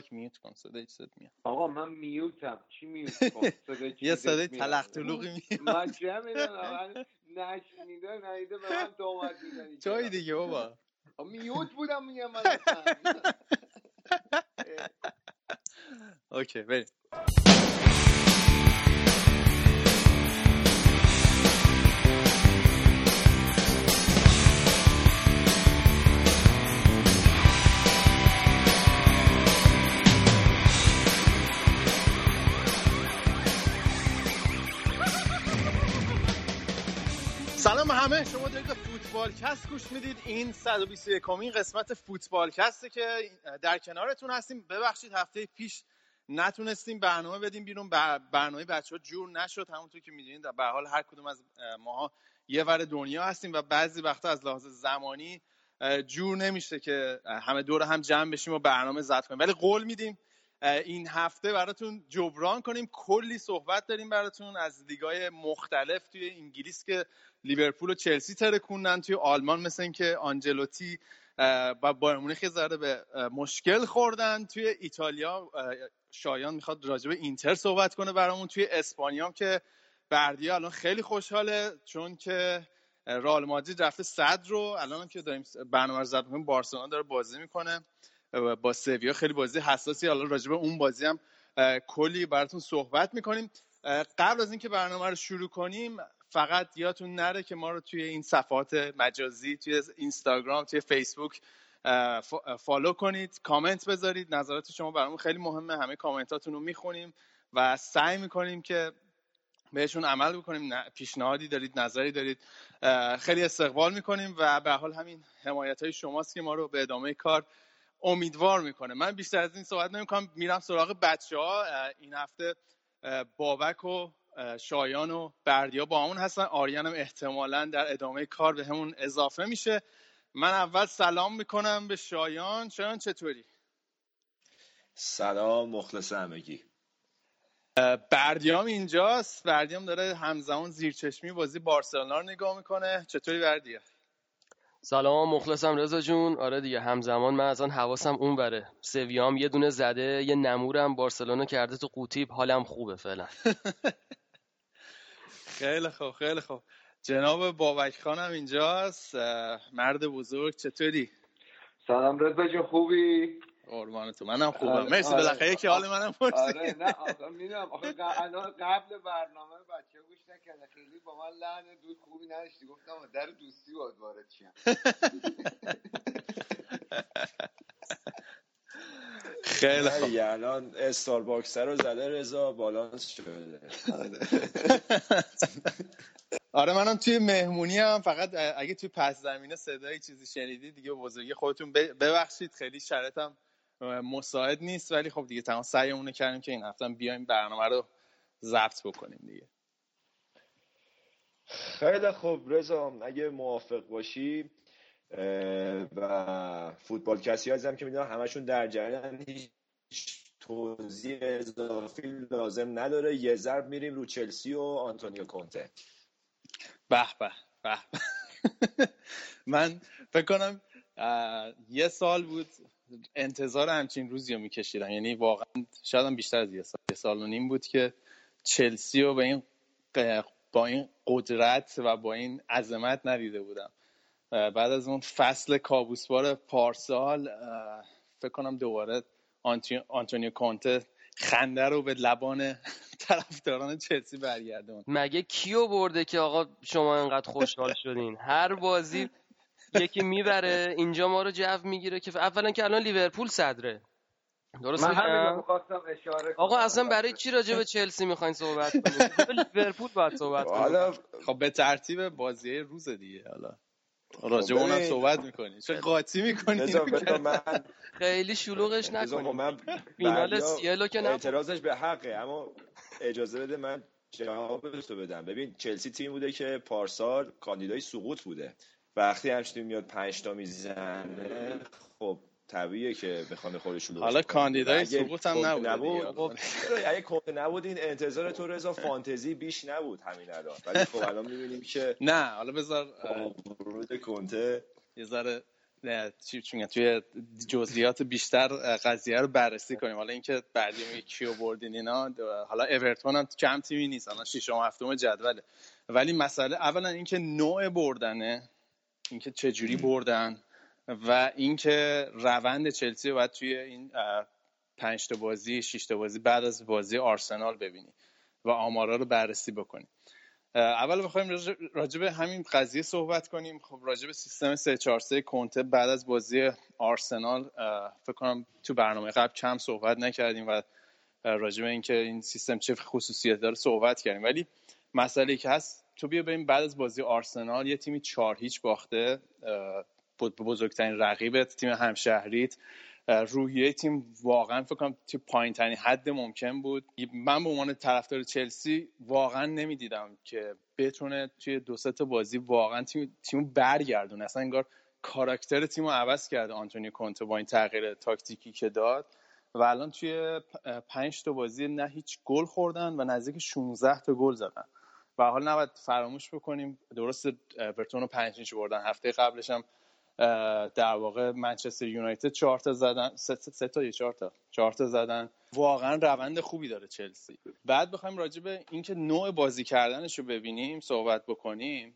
سواک میوت کن صدای چیزت میاد. آقا من میوتم. چی میوت کن یه صدای. تلق تلوقی میاد. من چه می‌دونم نشنیده نیده به من تومت می‌زنی جای دیگه بابا. میوت بودم میگم من. اوکی بریم. سلام همه. شما دارید به فوتبال کست گوش می‌دید. این 121 کمین قسمت فوتبال کسته که در کنارتون هستیم. ببخشید هفته پیش نتونستیم برنامه بدیم بیرون. بر- برنامه بچه ها جور نشد. همونطور که می‌دونید به حال هر کدوم از ماها یه ور دنیا هستیم و بعضی وقتا از لحاظ زمانی جور نمیشه که همه دور هم جمع بشیم و برنامه ضبط کنیم. ولی قول میدیم این هفته براتون جبران کنیم. کلی صحبت داریم براتون از لیگای مختلف توی انگلیس که لیورپول و چلسی ترکوندن. توی آلمان مثل اینکه آنجلوتی و بایر مونیخ ذره به مشکل خوردن. توی ایتالیا شایان می‌خواد راجع به اینتر صحبت کنه برامون. توی اسپانیا که بردیا الان خیلی خوشحاله چون که رئال مادرید رفته صد رو. الان که داریم برنامه رو ضبط می‌کنیم بارسلونا داره بازی می‌کنه. با سویا خیلی بازی حساسی. حالا راجع به اون بازی هم کلی براتون صحبت می‌کنیم. قبل از اینکه برنامه رو شروع کنیم فقط یادتون نره که ما رو توی این صفحات مجازی توی اینستاگرام توی فیسبوک فالو کنید کامنت بذارید. نظرات شما برامون خیلی مهمه. همه کامنتاتون رو می‌خونیم و سعی می‌کنیم که بهشون عمل بکنیم. پیشنهادی دارید نظری دارید. خیلی استقبال می‌کنیم و به حال همین حمایت های شماست که ما رو به ادامه کار امیدوار می‌کنه. من بیشتر از این صحبت نمی‌کنم. میرم سراغ بچه ها این هفته بابک و شایان و بردیا با همون هستن. آریان هم احتمالا در ادامه کار به همون اضافه میشه. من اول سلام می‌کنم به شایان. شایان چطوری؟ سلام مخلص همگی. بردیام اینجاست. بردیام داره همزمان زیرچشمی بازی بارسلونا رو نگاه می‌کنه. چطوری بردیا؟ سلام مخلصم رضا جون. آره دیگه همزمان من از آن حواسم اون بره سویام یه دونه زده یه نمورم. بارسلونا کرده تو قوطیب حالم خوبه فعلا. خیلی خوب خیلی خوب. جناب بابک خانم اینجاست. مرد بزرگ چطوری؟ سلام رضا جون خوبی؟ قربان تو منم خوبم. آره، مرسی آره. بالاخره که حال منم پرسی آره نه آخه می‌دونم. آخه قبل برنامه بچه گوش نکرده خیلی با من لحن دوست خوبی نداشتی. گفتم در دوستی باید وارد خیلی خوب. الان استارباکس رو زده رضا بالانس شده. آره منم توی مهمونی هم فقط اگه توی پس زمینه صدای چیزی شنیدی دیگه بزرگی خودتون ببخشید خیلی شرطم مساعد نیست ولی خب دیگه تمام سعیمون کردیم که این هفته بیایم برنامه رو ضبط بکنیم دیگه. خیلی خوب رضا اگه موافق باشی و فوتبال کسی هستم که می‌دونم همشون در جریان هیچ توضیح اضافی لازم نداره. یه ضرب میریم رو چلسی و آنتونیو کونته. به به به. من فکر کنم یه سال بود انتظار همچین روزی رو میکشیدم یعنی واقعا شاید هم بیشتر از یه سال یه سال و نیم بود که چلسی رو به این با این قدرت و با این عظمت ندیده بودم. بعد از اون فصل کابوسبار پارسال فکر کنم دوباره آنتونیو کونته خنده رو به لبان طرفداران چلسی برگردون مگه کیو برده که آقا شما انقدر خوشحال شدین؟ هر بازی یکی می‌بره اینجا ما رو جو می‌گیره که اولا که الان لیورپول صدره. درست من همین رو میگم می‌خواستم اشاره آقا. اصلا برای چی راجع به چلسی می‌خواین صحبت کنیم لیورپول باید صحبت کنیم حالا خب به ترتیب بازی روز دیگه حالا. راجع به اونم. صحبت می‌کنی. چه قاطی می‌کنی من خیلی شلوغش خب نکنیم من فینال سیلو که نبود اعتراضش به حقه اما اجازه بده من جوابش رو بدم. ببین چلسی تیم بوده که پارسال کاندیدای سقوط بوده. وقتی تیم میاد پنج تا می‌زنه خب طبیعیه که بخوام خودش شلوغش حالا. کاندیدای سقوط هم نبود. خب چرا؟ اگه کنته نبود این انتظار تو رضا فانتزی بیش نبود همین الان ولی خب الان می‌بینیم که نه حالا بذار ورود کنته یه ذره توی جزئیات بیشتر قضیه رو بررسی کنیم حالا اینکه بعدی میگه کیو بردین اینا حالا اورتون هم کم تیمی نیست الان ششم هفتم جدوله ولی مسئله اولا اینکه نوع بردنه اینکه چجوری بردن و اینکه روند چلسی باید توی این پنج تا بازی شش تا بازی بعد از بازی آرسنال ببینی و آمارا رو بررسی بکنی. اول بخوایم راجع به همین قضیه صحبت کنیم. خب راجع به سیستم 343 کنته بعد از بازی آرسنال فکر کنم تو برنامه قبل کم صحبت نکردیم و راجع به اینکه این سیستم چه خصوصیت داره صحبت کردیم. ولی مسئله که هست تو بیا ببین بعد از بازی آرسنال یه تیمی چهار هیچ باخته بزرگترین رقیبت تیم همشهریت روحیه تیم واقعا فکر کنم تو پایین ترین حد ممکن بود. من به عنوان طرفدار چلسی واقعا نمی‌دیدم که بتونه توی دو تا بازی واقعا تیم تیمو برگردونه. اصلا انگار کاراکتر تیم رو عوض کرده آنتونی کونته با این تغییر تاکتیکی که داد. و الان توی پنج تا بازی نه هیچ گل خوردن و نزدیک 16 تا گل زدن. و حال نباید فراموش بکنیم درست برتون رو پنج بردن. هفته قبلش هم در واقع منچستر یونایتد چهار تا زدن سه, تا یا چهار تا؟ چهار تا زدن. واقعا روند خوبی داره چلسی. بعد بخوایم راجع به اینکه نوع بازی کردنش رو ببینیم صحبت بکنیم.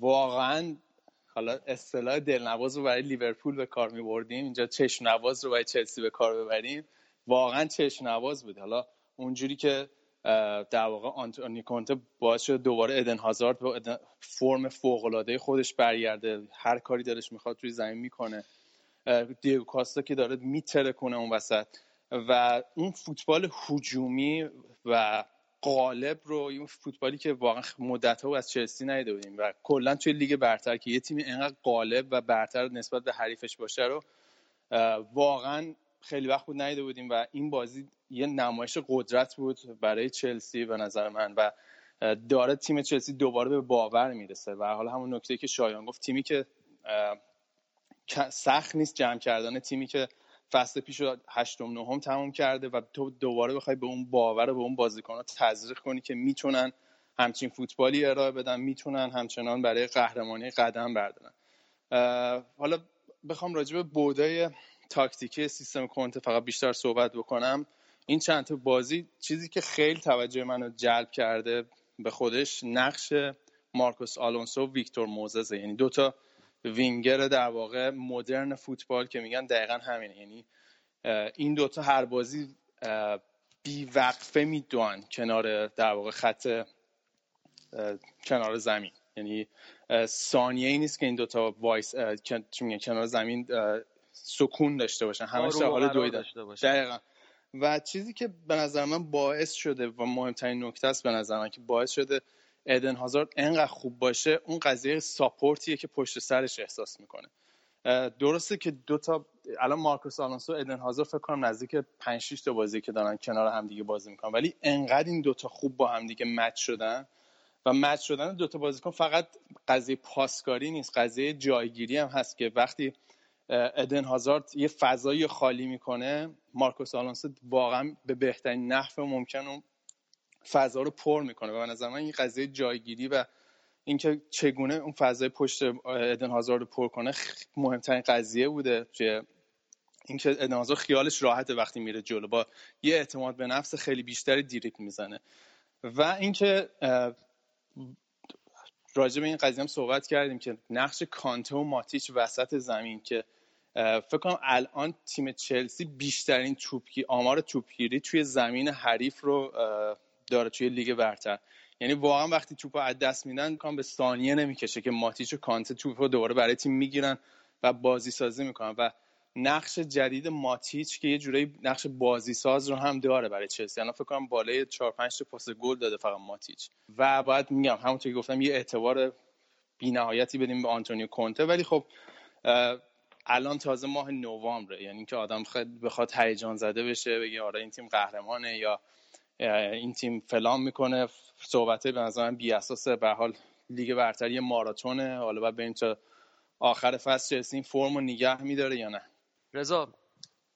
واقعا حالا اصطلاح دلنواز رو برای لیورپول به کار می بردیم اینجا چشم نواز رو برای چلسی به کار ببریم. واقعا چشم نواز بود حالا اونجوری که در واقع آنتونی کونته باعث شد دوباره ادن هازارد به فرم فوق العاده خودش برگرده. هر کاری دلش می‌خواد توی زمین می‌کنه. دیگو کاستا که داره میتره کنه اون وسط. و اون فوتبال هجومی و قالب رو اون فوتبالی که واقعا مدت ها از چلسی ندیده بودیم و کلا توی لیگ برتر که یه تیمی اینقدر قالب و برتر نسبت به حریفش باشه رو واقعا خیلی وقت بود ندیده بودیم و این بازی یه نمایش قدرت بود برای چلسی به نظر من و داره تیم چلسی دوباره به باور می‌رسه. و حالا همون نکته که شایان گفت تیمی که سخت نیست جمع کردن تیمی که فصل پیش هشتم نهم تموم کرده و تو دوباره بخوای به اون باور و به اون بازیکن ها تزریق کنی که می‌تونن همچین فوتبالی ارائه بدن می‌تونن همچنان برای قهرمانی قدم بردارن. حالا بخوام راجع به بودای تاکتیکی سیستم کنته فقط بیشتر صحبت بکنم. این چند تا بازی چیزی که خیلی توجه منو جلب کرده به خودش نقش مارکوس آلونسو و ویکتور موزس. یعنی دوتا وینگر در واقع مدرن فوتبال که میگن دقیقا همینه. یعنی این دوتا هر بازی بیوقفه میدوئن کنار در واقع خط کنار زمین. یعنی ثانیه ای نیست که این دوتا وایسن کنار زمین سکون داشته باشن. همه حال دوی داشته باشن. دقیقا. و چیزی که به نظر من باعث شده و مهمترین نکته است به نظر من که باعث شده ادن هازارد انقدر خوب باشه اون قضیه ساپورتیه که پشت سرش احساس می‌کنه. درسته که دو تا الان مارکوس آلونسو ادن هازارد فکر کنم نزدیک 5 6 تا بازی که دارن کنار هم دیگه بازی می‌کنن. ولی انقدر این دوتا خوب با هم دیگه مچ شدن و مچ شدن دوتا بازیکن فقط قضیه پاسکاری نیست قضیه جایگیری هم هست که وقتی ادن هازارد یه فضایی خالی می‌کنه. مارکوس آلونسو واقعا به بهترین نحو ممکن اون فضا رو پر می‌کنه و به نظر من این قضیه جایگیری و اینکه چگونه اون فضای پشت ادن هازارد رو پر کنه مهمترین قضیه بوده که اینکه ادن هازارد خیالش راحته وقتی میره جلو. با یه اعتماد به نفس خیلی بیشتری دیریک می‌زنه. و اینکه راجع به این قضیه هم صحبت کردیم که نقش کانته و ماتیچ وسط زمین که فکر کنم الان تیم چلسی بیشترین توپگی آمار توپگیری توی زمین حریف رو داره توی لیگ برتر. یعنی واقعا وقتی توپ از دست میدن کام به ثانیه نمی‌کشه که ماتیچ و کانته توپ رو دوباره برای تیم می‌گیرن و بازی سازی می‌کنن. و نقش جدید ماتیچ که یه جورایی نقش بازی ساز رو هم داره برای چلسی. الان فکر کنم بالای 4 5 تا پاس گل داده فقط ماتیچ. و باید میگم همونطور که گفتم یه اعتبار بی‌نهایتی بدیم به آنتونیو کونته. ولی خب الان تازه ماه نوامبره. یعنی که آدم بخواد هیجان زده بشه بگه آره این تیم قهرمانه یا این تیم فلان می‌کنه. صحبت به نظرم بی اساسه به حال لیگ برتری ماراتونه. حالا بعد بریم تا آخر فصل چلسی این فرم رو نگه میداره یا نه. رضا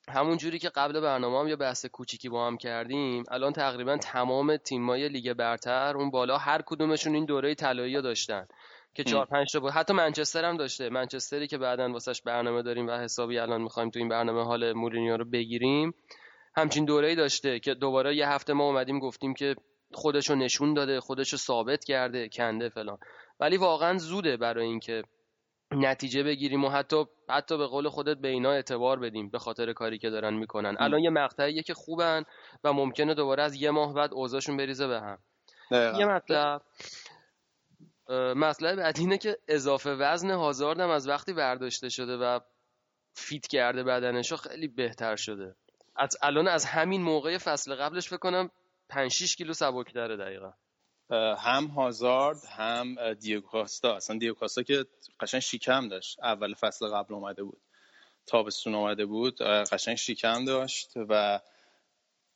همون جوری که قبل برنامه هم یه بحث کوچیکی با هم کردیم الان تقریبا تمام تیمای لیگ برتر اون بالا هر کدومشون این دوره طلایی داشتن که چهار پنج تا بود. حتی منچستر هم داشته. منچستری که بعدا واسش برنامه داریم و حسابی الان می‌خوایم تو این برنامه حال مورینیو رو بگیریم همچین دوره‌ای داشته که دوباره یه هفته ما اومدیم گفتیم که خودشو نشون داده خودشو ثابت کرده کنده فلان. ولی واقعا زوده برای اینکه نتیجه بگیریم و حتی حتی به قول خودت به اینا اعتبار بدیم به خاطر کاری که دارن می‌کنن. الان یه مقطعیه که خوبن و ممکنه دوباره از یه ماه بعد اوضاعشون بریزه به هم. یه مطلب. مسئله بعد اینه که اضافه وزن هازاردم از وقتی برداشته شده و فیت کرده بدنشو خیلی بهتر شده. از الان از همین موقع فصل قبلش فکر کنم 5 6 کیلو سبکتره دقیقا. هم هازارد هم دیوکاستا اصلا دیوکاستا که قشنگ شیکم داشت. اول فصل قبل اومده بود. تابستون اومده بود. قشنگ شیکم داشت و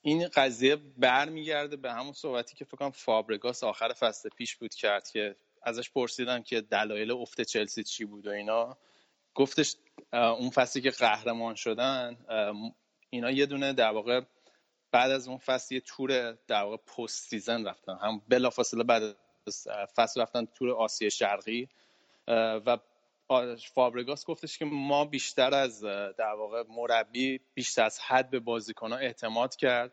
این قضیه برمیگرده به همون صحبتی که فکر کنم فابرگاس آخر فصل پیش بود کرد که ازش پرسیدم که دلایل افت چلسی چی بود و اینا. گفتش اون فصلی که قهرمان شدن اینا یه دونه در واقع بعد از اون فصل یه تور در واقع post season رفتن. هم بلافاصله بعد از فصل رفتن تور آسیا شرقی. و فابرگاس گفتش که ما بیشتر از در واقع مربی بیشتر از حد به بازیکنها اعتماد کرد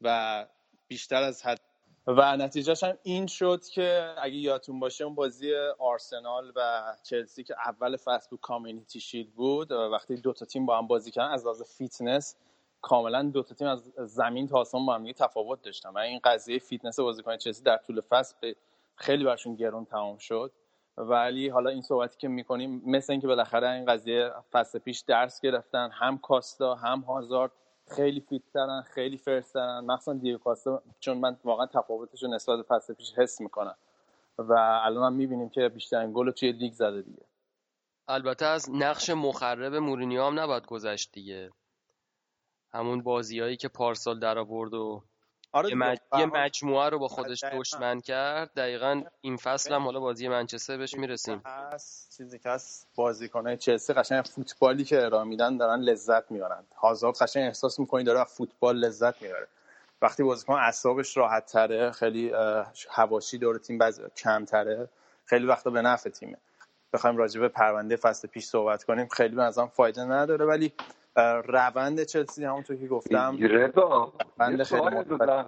و بیشتر از حد. و نتیجهش هم این شد که اگه یادتون باشه اون بازی آرسنال و چلسی که اول فصل بود Community Shield بود وقتی دو تا تیم با هم بازی کردن از لحاظ فیتنس کاملا دو تا تیم از زمین تا آسمان با هم تفاوت داشتن. و این قضیه فیتنس بازیکن چلسی در طول فصل به خیلی برشون گرون تمام شد. ولی حالا این صحبتی که می‌کنیم مثل اینکه بالاخره این قضیه فصل پیش درس گرفتن هم کاستا هم هازارد خیلی fit ترن خیلی fresh ترن مخصوصا دیگو کاستا چون من واقعا تفاوتش رو نسبت فصل پیش حس می‌کنم. و الان هم می‌بینیم که بیشترین گل توی لیگ زده دیگه. البته از نقش مخرب مورینیو هم نباید گذشت دیگه. همون بازیایی که پارسال در آورد و آره یه, مجموعه رو با خودش دشمن کرد. دقیقا این فصل هم حالا بازی منچستر بهش می‌رسیم. چیزی که هست بازیکنای چلسی قشنگ فوتبالی که ارائه میدن دارن لذت می‌برن. هازارد قشنگ احساس می‌کنی داره فوتبال لذت می‌بره. وقتی بازیکن اعصابش راحت تره خیلی هواشی دور تیم باز کمتره خیلی وقتا به نفع تیمه. بخوایم راجع به پرونده فصل پیش صحبت کنیم خیلی به نظرم فایده نداره ولی روند چلسی همونطور که گفتم رضا روند خیلی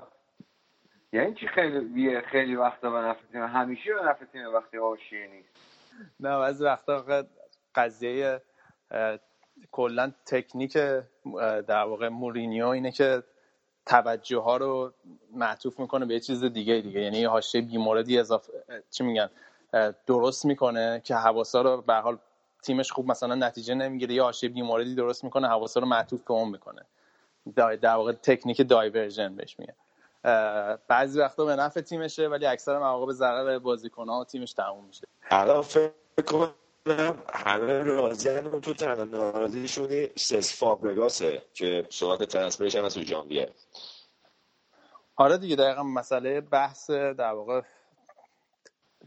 یعنی چی خیلی خیلی وقتا به نفع تیم همیشه به نفع تیم وقتی حاشیه نیست. نه بعضی وقتا قضیه کلا تکنیک در واقع مورینیو اینه که توجه ها رو معطوف می‌کنه به یه چیز دیگه دیگه. یعنی یه حاشیه بیموردی اضافه چی میگن؟ درست می‌کنه که حواسا رو به حال تیمش خوب مثلا نتیجه نمی‌گیره یا حاشیه بیموردی درست می‌کنه حواسا رو معطوف به اون می‌کنه. در واقع تکنیک diversion بهش میگه بعضی وقتا به نفع تیمشه ولی اکثر مواقع به ضرر بازیکن‌ها و تیمش تموم میشه. الان فکر کنم همه راضی تو تنها ناراضیشون سسک فابرگاسه که صحبت transfer ش هم از تو ژانویه آره دیگه دقیقا مسئله بحث در واقع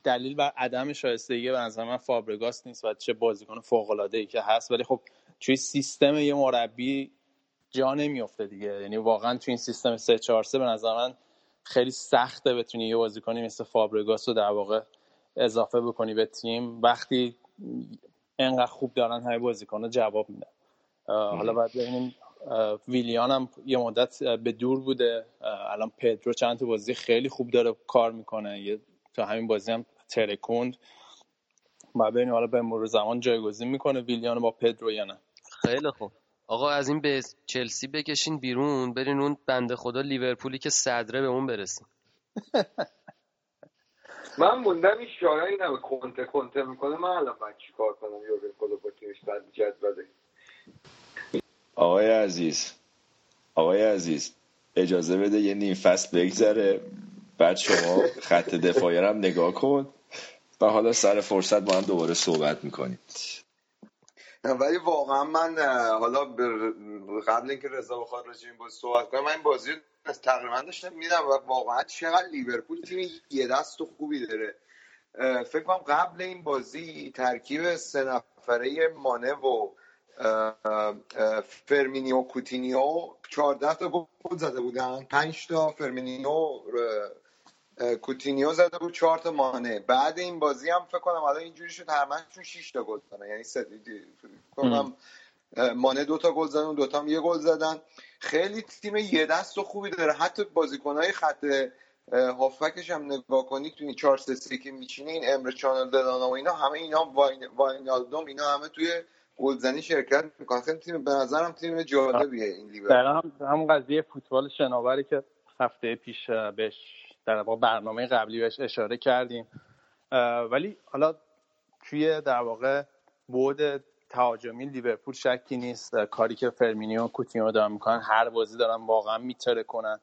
دلیل بر عدم شایستگی به نظر من فابرگاس نیست و چه بازیکن فوق العاده ای که هست ولی خب توی سیستم یه مربی جا نمیفته دیگه. یعنی واقعا توی این سیستم 3 4 3 به نظر من خیلی سخته بتونی یه بازیکنی مثل فابرگاس رو در واقع اضافه بکنی به تیم. وقتی انقدر خوب دارن های بازیکن جواب میدن. حالا بعد ببینیم ویلیان هم یه مدت به دور بوده. الان پدرو چند تا بازی خیلی خوب داره کار می‌کنه. یه تا همین بازی هم ترکوند. و ببینیم حالا به مرور زمان جایگزین می‌کنه ویلیان با پدرو یا نه. خیلی خوب. آقا از این به چلسی بکشین بیرون برین اون بنده خدا لیورپولی که صدره به اون برسیم من موندم این شایعی نمه کنته کنته می‌کنه. من الان من چی کار کنم؟ یورگن کلوپ با تیمش بند جدوله. آقای عزیز آقای عزیز اجازه بده یه نیم فصل بگذره. بعد شما خط دفاعی هم نگاه کن. و حالا سر فرصت با هم دوباره صحبت می‌کنیم. ولی واقعا من حالا قبل اینکه رضا بخواد راجع این بازی صحبت کنم من این بازی از تقریبا داشتم میدم و واقعا چقدر لیورپول تیم یه دست و خوبی داره. فکر کنم قبل این بازی ترکیب سه نفره مانه و فرمینیو کوتینیو 14 تا گل زده بودن. 5 تا فرمینیو کوتینیو زده بود چهار تا مانه بعد این بازی هم فکر کنم حالا اینجوری شد همشون 6 تا گل زدن. یعنی فکر کنم مانه دو تا گل زدن دو تا هم یه گل زدن. خیلی تیم یه دست و خوبی داره. حتی بازیکنهای خط هافبکش هم نگاه کنی تو این 4 3 که میچینه این امره چان لالانا و اینا همه اینا واینالدوم اینا همه توی گلزنی شرکت می‌کنن. خیلی تیم به نظرم تیم جالبیه این لیور هم همون قضیه فوتبال شناوری که هفته پیش بهش در واقع برنامه قبلی بهش اشاره کردیم. ولی حالا توی در واقع بعد تهاجمی لیورپول شکی نیست. کاری که فرمینیو و کوتینیو دارن می‌کنن هر بازی دارن واقعا می‌ترکونن.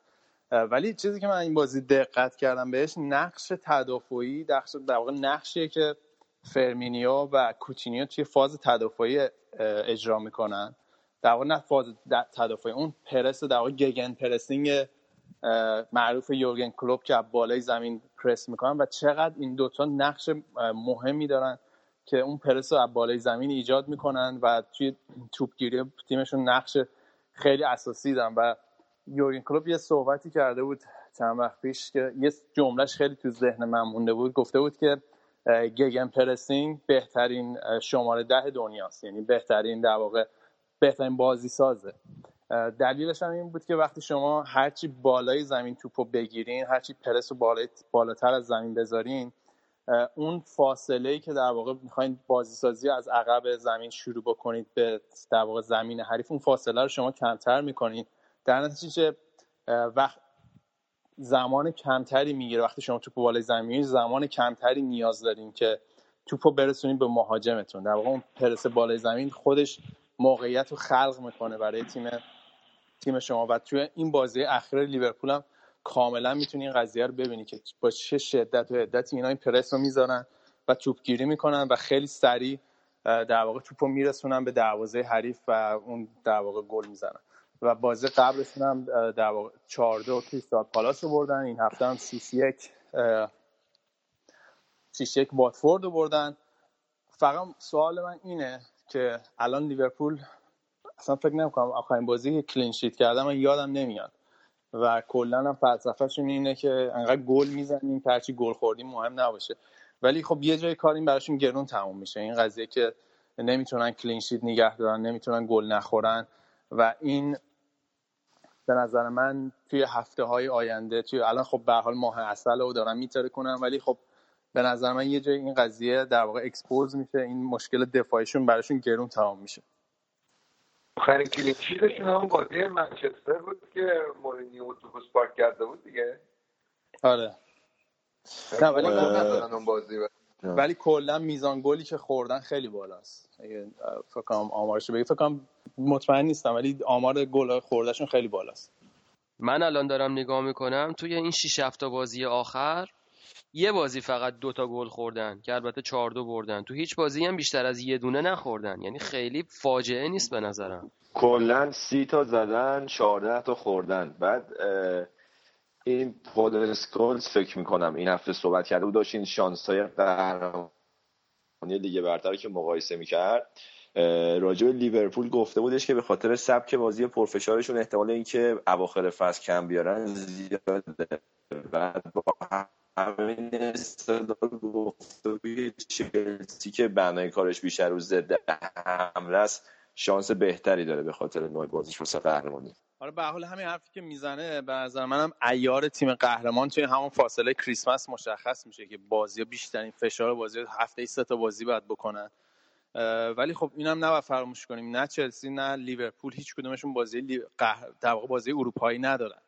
ولی چیزی که من این بازی دقت کردم بهش نقش تدافعی در واقع نقشیه که فرمینیو و کوتینیو توی فاز تدافعی اجرا می‌کنن. در واقع نه فاز تدافعی اون پرس در واقع Gegenpressing معروف یورگن کلوب که بالای زمین پرس می‌کنن و چقدر این دوتا نقش مهمی دارن که اون پرس رو بالای زمین ایجاد می‌کنن و توی توپگیری تیمشون نقش خیلی اساسی دارن. و یورگن کلوب یه صحبتی کرده بود چند وقت پیش که یه جملهش خیلی تو ذهن من مونده بود. گفته بود که گگن پرسینگ بهترین شماره ده دنیاست. یعنی بهترین در واقع بهترین بازی سازه دلیلش هم این بود که وقتی شما هرچی بالای زمین توپو بگیرین هرچی پرس رو بالاتر از زمین بذارین اون فاصله ای که در واقع می‌خواین بازی سازی از عقب زمین شروع بکنید به در واقع زمین حریف اون فاصله رو شما کمتر می‌کنید در نتیجه وقت زمان کمتری می‌گیره. وقتی شما توپ بالای زمین زمان کمتری نیاز دارین که توپو برسونید به مهاجمتون. در واقع اون پرس بالای زمین خودش موقعیت رو خلق می‌کنه برای تیم تیم شما و توی این بازی اخیر لیورپول هم کاملا می‌تونی این قضیه رو ببینی که با چه شدت و عدت اینا این پرس رو می‌ذارن و توپگیری می‌کنن و خیلی سریع در واقع توپو میرسونن به دروازه حریف و اون در واقع گل می‌زنن. و بازی قبلشون هم در واقع 14 کریستال پالاس رو بردن. این هفته هم 6 1 6 1 واتفورد رو بردن. فقط سوال من اینه که الان لیورپول اصلا فکر نمی‌کنم آخرین بازی که کلین شیت کردم من یادم نمیاد. و کلا هم فلسفهشون اینه که انقدر گل می‌زنیم که هرچی گل خوردیم مهم نباشه. ولی خب یه جای کار این براشون گرون تموم میشه. این قضیه که نمی‌تونن clean sheet نگه دارن نمی‌تونن گل نخورن و این به نظر من توی هفته های آینده توی الان خب به حال ماه عسل رو دارن می‌ترکونن ولی خب به نظر من یه جای این قضیه در واقع expose میشه. این مشکل دفاعیشون براشون گرون تمام میشه. آخرین clean sheet شون هم بازی منچستر بود که مورینیو اتوبوس پارک کرده بود دیگه. آره. نه ولی اون بازی ولی کلا میزان گلی که خوردن خیلی بالاست. اگه فکر کنم آمارش بگی فکر کنم مطمئن نیستم ولی آمار گل خوردهشون خیلی بالاست. من الان دارم نگاه می‌کنم توی این 6 هفته بازی آخر یه بازی فقط دوتا گل خوردن که البته چهار دو بردن. تو هیچ بازی هم بیشتر از یه دونه نخوردن. یعنی خیلی فاجعه نیست به نظرم. کلا سی تا زدن چهارده تا خوردن. بعد این اسکولز فکر می‌کنم این هفته صحبت کرده بود داشت این شانس های قهرمانی لیگ برتر که مقایسه می‌کرد. راجع لیورپول گفته بودش که به خاطر سبک بازی پرفشارشون احتمال اینکه اواخر فصل کم بیارن زیاده. بعد با همین استدلال گفته چلسی که بنای کارش بیشتر رو ضد حمله است شانس بهتری داره به خاطر نوع بازیش واسه قهرمانی. آره به حال همین حرفی که می‌زنه به نظر منم ایار تیم قهرمان توی همون فاصله کریسمس مشخص میشه که بازی بیشترین فشار بازی هفته سه تا بازی باید بکنن. ولی خب اینم نباید فراموش کنیم نه چلسی نه لیورپول هیچ کدومشون بازی لی... واقع بازی اروپایی ندارن.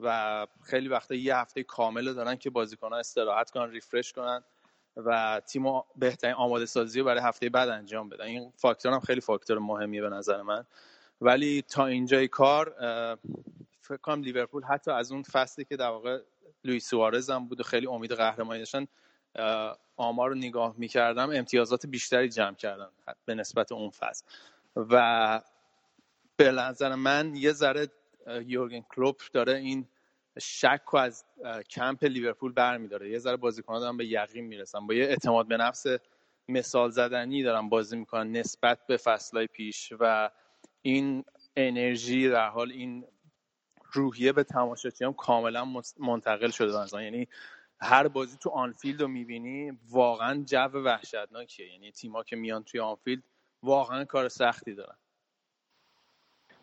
و خیلی وقتا یه هفته کامل دارن که بازیکنان استراحت کنن ریفرش کنن و تیم بهترین آماده سازی برای هفته بعد انجام بدن. این فاکتور هم خیلی فاکتور مهمیه به نظر من. ولی تا اینجای کار فکر کنم لیورپول حتی از اون فصلی که در واقع لوئیس سوارز هم بود و خیلی امید قهرمانی داشتن آمار رو نگاه می‌کردم امتیازات بیشتری جمع کردن به نسبت اون فصل. و به نظر من یه ذره یورگن کلوپ داره این شک و از کمپ لیورپول برمیداره. یه ذره بازیکنان دارن به یقین می‌رسن. با یه اعتماد به نفس مثال زدنی دارن بازی می‌کنن نسبت به فصلهای پیش و این انرژی در حال این روحیه به تماشاچیان کاملا منتقل شده مثلا یعنی هر بازی تو آنفیلد رو می‌بینی واقعا جو وحشتناکیه. یعنی تیما که میان توی آنفیلد واقعا کار سختی دارن.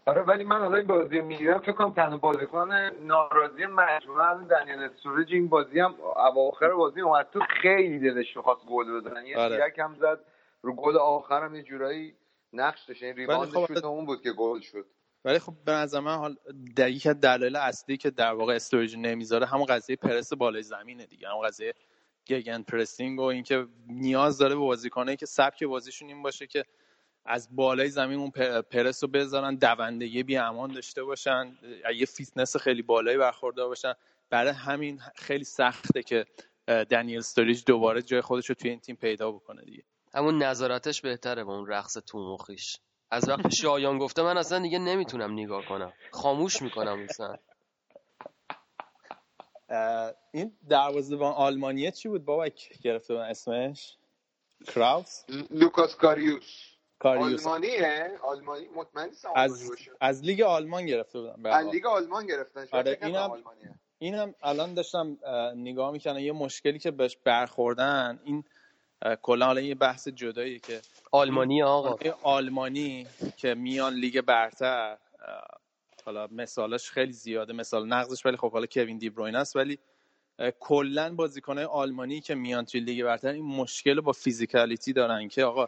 آره ولی من حالا این بازی می‌گیرم فکر کنم تنها بازیکن ناراضی مجموعه دنیل استوریج این بازی هم اواخر بازی اومد تو خیلی دلش می‌خواست گل بزنه یه آره. هم زد رو گل آخرم یه جورایی نقش داشت. این rebound خب اون بود که گل شد. ولی خب به نظر من حال دقیق دلایل اصلی که در واقع استوریج نمی‌ذاره همون قضیه پرس بالای زمینه دیگه. همون قضیه Gegenpressing و اینکه نیاز داره به بازیکنایی که سبک بازیشون این باشه که از بالای زمین اون پرس رو بذارن دوندگی بی امان داشته باشن یه فیتنس خیلی بالایی برخوردار باشن. برای همین خیلی سخته که دنیل استوریج دوباره جای خودش رو توی این تیم پیدا بکنه دیگه. همون نذارتش بهتره با اون رقص تو مخیش. از وقتی شایان گفته من اصلا دیگه نمی‌تونم نگاه کنم. خاموش می‌کنم اصلا. این دروازه‌بان آلمانیه چی بود بابا؟ گرفته بودن اسمش؟ کراوس؟ لوکاس کاریوس. کاریوس آلمانیه؟ آلمانی مطمئن از از لیگ آلمان گرفته بودن از لیگ آلمان گرفتن. آره اینم اینم الان داشتم نگاه می‌کنم یه مشکلی که بهش برخوردن این کلا حالا یه بحث جدایی که آلمانی آقا. آلمانی که میان لیگ برتر حالا مثالش خیلی زیاده مثال نقضش ولی خب حالا کوین دیبروین است ولی کلا بازیکنهای آلمانی که میان توی لیگ برتر این مشکل با physicality دارن که آقا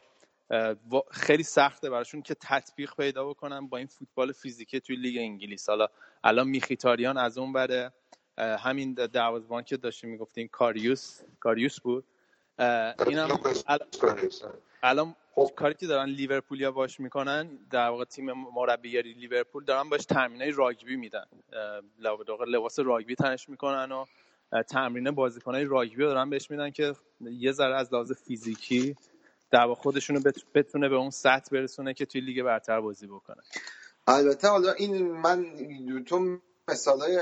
خیلی سخته براشون که تطبیق پیدا بکنن با این فوتبال فیزیکی توی لیگ انگلیس. حالا الان میخیتاریان از اون بره همین دروازه‌بان که داشتیم می‌گفتیم کاریوس. کاریوس بود. اینم الان خب. کاری که دارن لیورپولیا باش می‌کنن در واقع تیم مربیگری لیورپول دارن باش تمرینای راگبی میدن. لباس راگبی تنش می‌کنن و تمرین بازیکنای راگبی دارن بهش میدن که یه ذره از لحاظ فیزیکی در واقع خودشونو بتونه به اون سطح برسونه که توی لیگ برتر بازی بکنه. البته حالا این من تو مثالای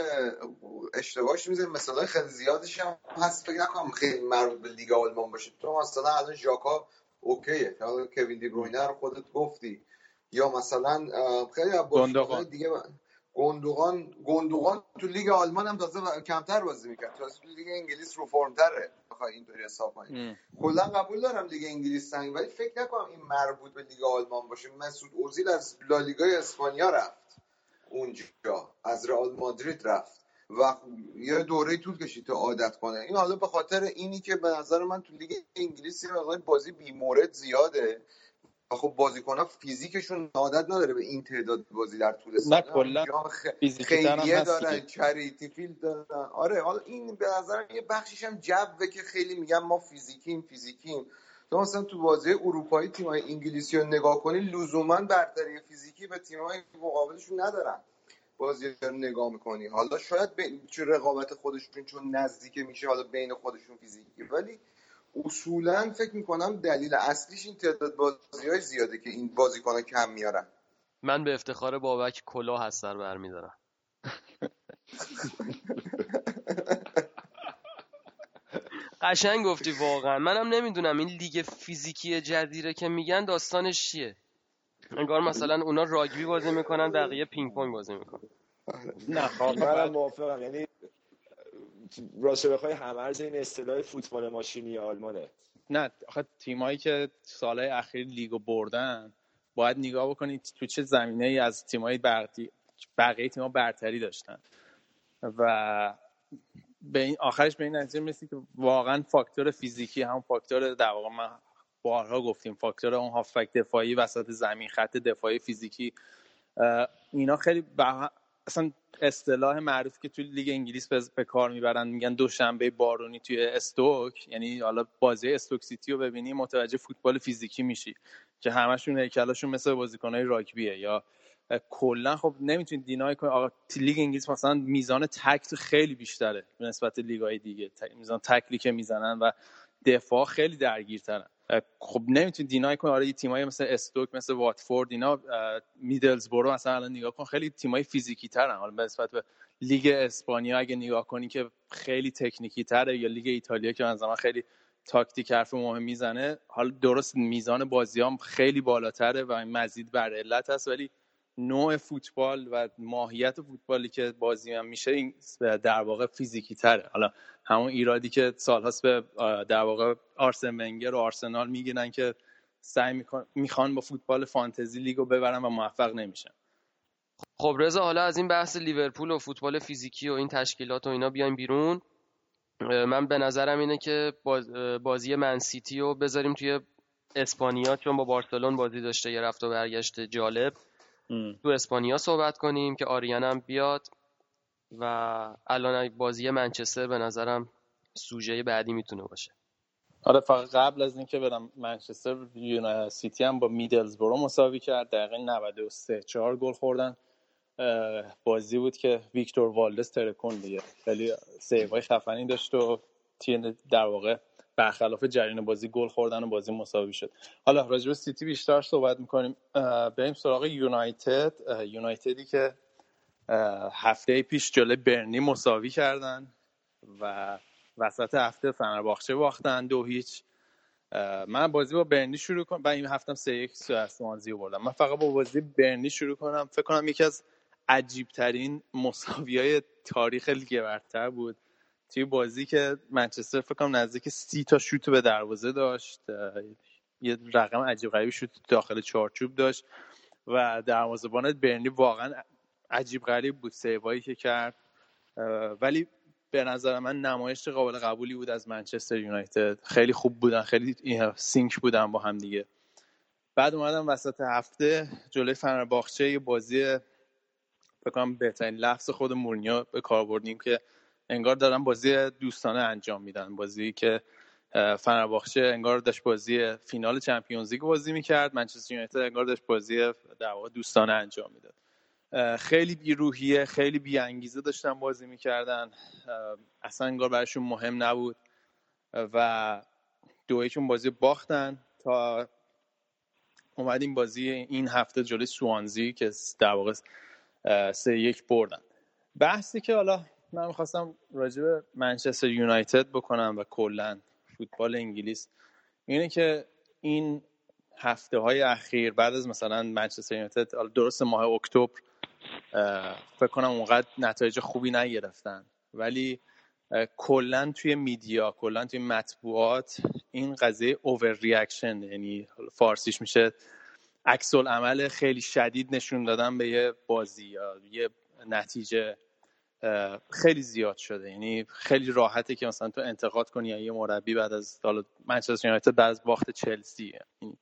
اشتباهش می‌زنی مثالای خیلی زیادش هم هست. فکر نکنم خیلی مربوط به لیگ آلمان باشه. تو مثلا الان ژاکا اوکیه. حالا کوین دی بروینه رو خودت گفتی. یا مثلا خیلی از دیگه گندوغان گندوغان تو لیگ آلمان هم تازه کمتر بازی می‌کرد. تازه تو لیگ انگلیس رو فرم تره بخوای اینطوری حساب کنی. کلا قبول دارم لیگ انگلیس سنگ ولی فکر نکنم این مربوط به لیگ آلمان باشه. مسعود اوزیل از لالیگای اسپانیا رفت اونجا. از رئال مادرید رفت. و یه دوره طول کشید تا عادت کنه. این حالا به خاطر اینی که به نظر من تو لیگ انگلیس یه بازی بیمورد زیاده. خب بازیکن ها فیزیکشون عادت نداره به این تعداد بازی در طول سال نه کلا خیلیه دارن Charity Shield دارن. آره حالا این به نظر یه بخشیش هم جوه که خیلی میگن ما فیزیکیم فیزیکیم. تو مثلا تو بازی اروپایی تیمای انگلیسی رو نگاه کنی لزوما برتری فیزیکی به تیمای مقابلشون ندارن بازی رو نگاه می‌کنی. حالا شاید به رقابت خودشون چون نزدیک میشه حالا بین خودشون فیزیکی. ولی اصولا فکر می‌کنم دلیل اصلیش این تعداد بازی های زیاده که این بازیکن کم میارن. من به افتخار بابک کلاه از سر برمیدارم. قشنگ گفتی واقعا. منم نمی‌دونم این لیگ فیزیکی جدیره که میگن داستانش چیه. انگار مثلا اونا راگبی بازی می‌کنن بقیه پینگ پونگ بازی می‌کنن. نه خب من موافقم. یعنی راست بخوای همرز این اصطلاح فوتبال ماشینی آلمانه. نه آخه تیمایی که سالهای اخیر لیگو بردن باید نگاه بکنید تو چه زمینه ای از تیمای بقیه, بقیه تیم‌ها برتری داشتن. و به این آخرش به این نتیجه می‌رسید که واقعا فاکتور فیزیکی هم فاکتور در واقع من بارها گفتیم فاکتور اون هافبک دفاعی وسط زمین خط دفاعی فیزیکی اینا خیلی اصلا اصطلاح معروف که توی لیگ انگلیس به کار می‌برن میگن دوشنبه بارونی توی استوک. یعنی حالا بازی استوک سیتی رو ببینی متوجه فوتبال فیزیکی میشی. که همشون هیکلاشون مثل بازیکنهای راگبیه. یا کلا خب نمی‌تونید deny کنید آقا لیگ انگلیس مثلا میزان تکل خیلی بیشتره نسبت لیگای دیگه. میزان تکلی که می‌زنن و دفاع خیلی درگیرترن. خب نمی‌تونی deny کنی. آره تیمایی مثل استوک مثل واتفورد اینا میدلزبرو مثلا الان نگاه کن. خیلی تیمای فیزیکی ترن. حالا نسبت به لیگ اسپانیا اگه نگاه کنی که خیلی تکنیکی تره یا لیگ ایتالیا که مثلا خیلی تاکتیک حرف مهم می‌زنه حالا درست میزان بازی هم خیلی بالاتره و مزید بر علت هست. ولی نوع فوتبال و ماهیت فوتبالی که بازی هم میشه این در واقع فیزیکی تره. حالا همون ایرادی که سالهاست به در واقع آرسن ونگر و آرسنال می‌گیرن که سعی می‌خوان با فوتبال فانتزی لیگو ببرن و موفق نمیشن. خب رضا حالا از این بحث لیورپول و فوتبال فیزیکی و این تشکیلات و اینا بیایم بیرون. من به نظرم اینه که بازی منسیتی رو بذاریم توی اسپانیا چون با بارسلون بازی داشته یه رفت و برگشت جالب. تو اسپانیا صحبت کنیم که آریان هم بیاد و الان بازی منچستر به نظرم سوژه بعدی می‌تونه باشه. آره فقط قبل از اینکه برم منچستر سیتی هم با میدلزبرو مساوی کرد. دقیقه 93 چهار گل خوردن. بازی بود که ویکتور والدس ترکون دیگه. خیلی سیوای خفنی داشت و تیم در واقع برخلاف جریان بازی گل خوردن و بازی مساوی شد. حالا راجع سیتی بیشتر صحبت می‌کنیم. بریم سراغ یونایتد. یونایتدی که هفته پیش جلوی برنی مساوی کردن و وسط هفته فنرباخچه باختن. دو هیچ. من بازی با برنی شروع کنم و این هفتم سه یک سوانزی بردم من فقط با بازی برنی شروع کنم. فکر کنم یکی از عجیب ترین مساوی های تاریخ لیگ برتر بود. توی بازی که منچستر فکر نزدیک سی تا شوت به دروازه داشت یه رقم عجیب غریبی شوت داخل چارچوب داشت و دروازه‌بان برنی واقعا عجیب غریب بود سیوایی که کرد. ولی به نظر من نمایش قابل قبولی بود از منچستر یونایتد. خیلی خوب بودن خیلی سینک بودن با هم دیگه. بعد اومدم وسط هفته جلوی فنرباخچه یه بازی بکنم بهترین لفظ خود مورنیو به کار بردیم که انگار دارن بازی دوستانه انجام میدن. بازی که فنرباخچه انگار داشت بازی فینال چمپیونز لیگ بازی می‌کرد. منچستر یونایتد انگار داشت بازی در واقع دوستانه انجام می‌داد. خیلی بیروحیه خیلی بی انگیزه داشتن بازی می‌کردن. اصلا انگار براشون مهم نبود. و دویشون بازی باختن تا اومدیم بازی این هفته جلوی سوانزی که در واقع سه یک بردن. بحثی که حالا من می‌خواستم راجع به منچستر یونایتد بکنم و کلا فوتبال انگلیس. اینه که این هفته های اخیر بعد از مثلا منچستر یونایتد درست ماه اکتبر فکر کنم اونقدر نتایج خوبی نگرفتن. ولی کلا توی media کلا توی مطبوعات این قضیه overreaction یعنی فارسیش میشه عکس العمل خیلی شدید نشون دادن به یه بازی یا یه نتیجه. خیلی زیاد شده. یعنی خیلی راحته که مثلا تو انتقاد کنی یه مربی بعد از حالا منچستر یونایتد بعد از باخت چلسی. یعنی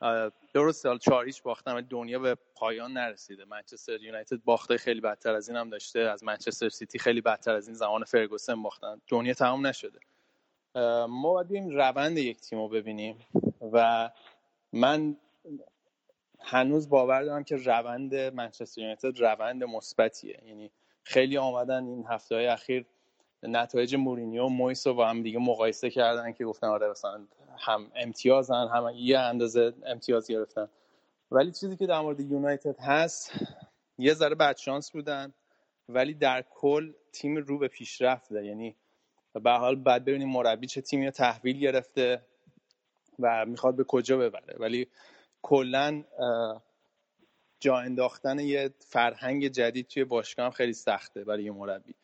حالا چهار هیچ باختم دنیا به پایان نرسیده. منچستر یونایتد باخته خیلی بدتر از این هم داشته. از منچستر سیتی خیلی بدتر از این زمان فرگوسن باختن. دنیا تمام نشده. ما باید بیم روند یک تیم رو ببینیم. و من هنوز باور دارم که روند منچستر یونایتد روند مثبتیه. یعنی خیلی آمدن این هفته های اخیر. نتایج مورینیو و مویس رو با هم دیگه مقایسه کردن که گفتن آره مثلا هم امتیازن هم یه اندازه امتیاز گرفتن. ولی چیزی که در مورد یونایتد هست یه ذره بدشانس بودن ولی در کل تیم رو به پیشرفته. یعنی به حال بعد ببینیم مربی چه تیمی تحویل گرفته و می‌خواد به کجا ببره. ولی کلا جا انداختن یه فرهنگ جدید توی باشگاه هم خیلی سخته برای یه مربی.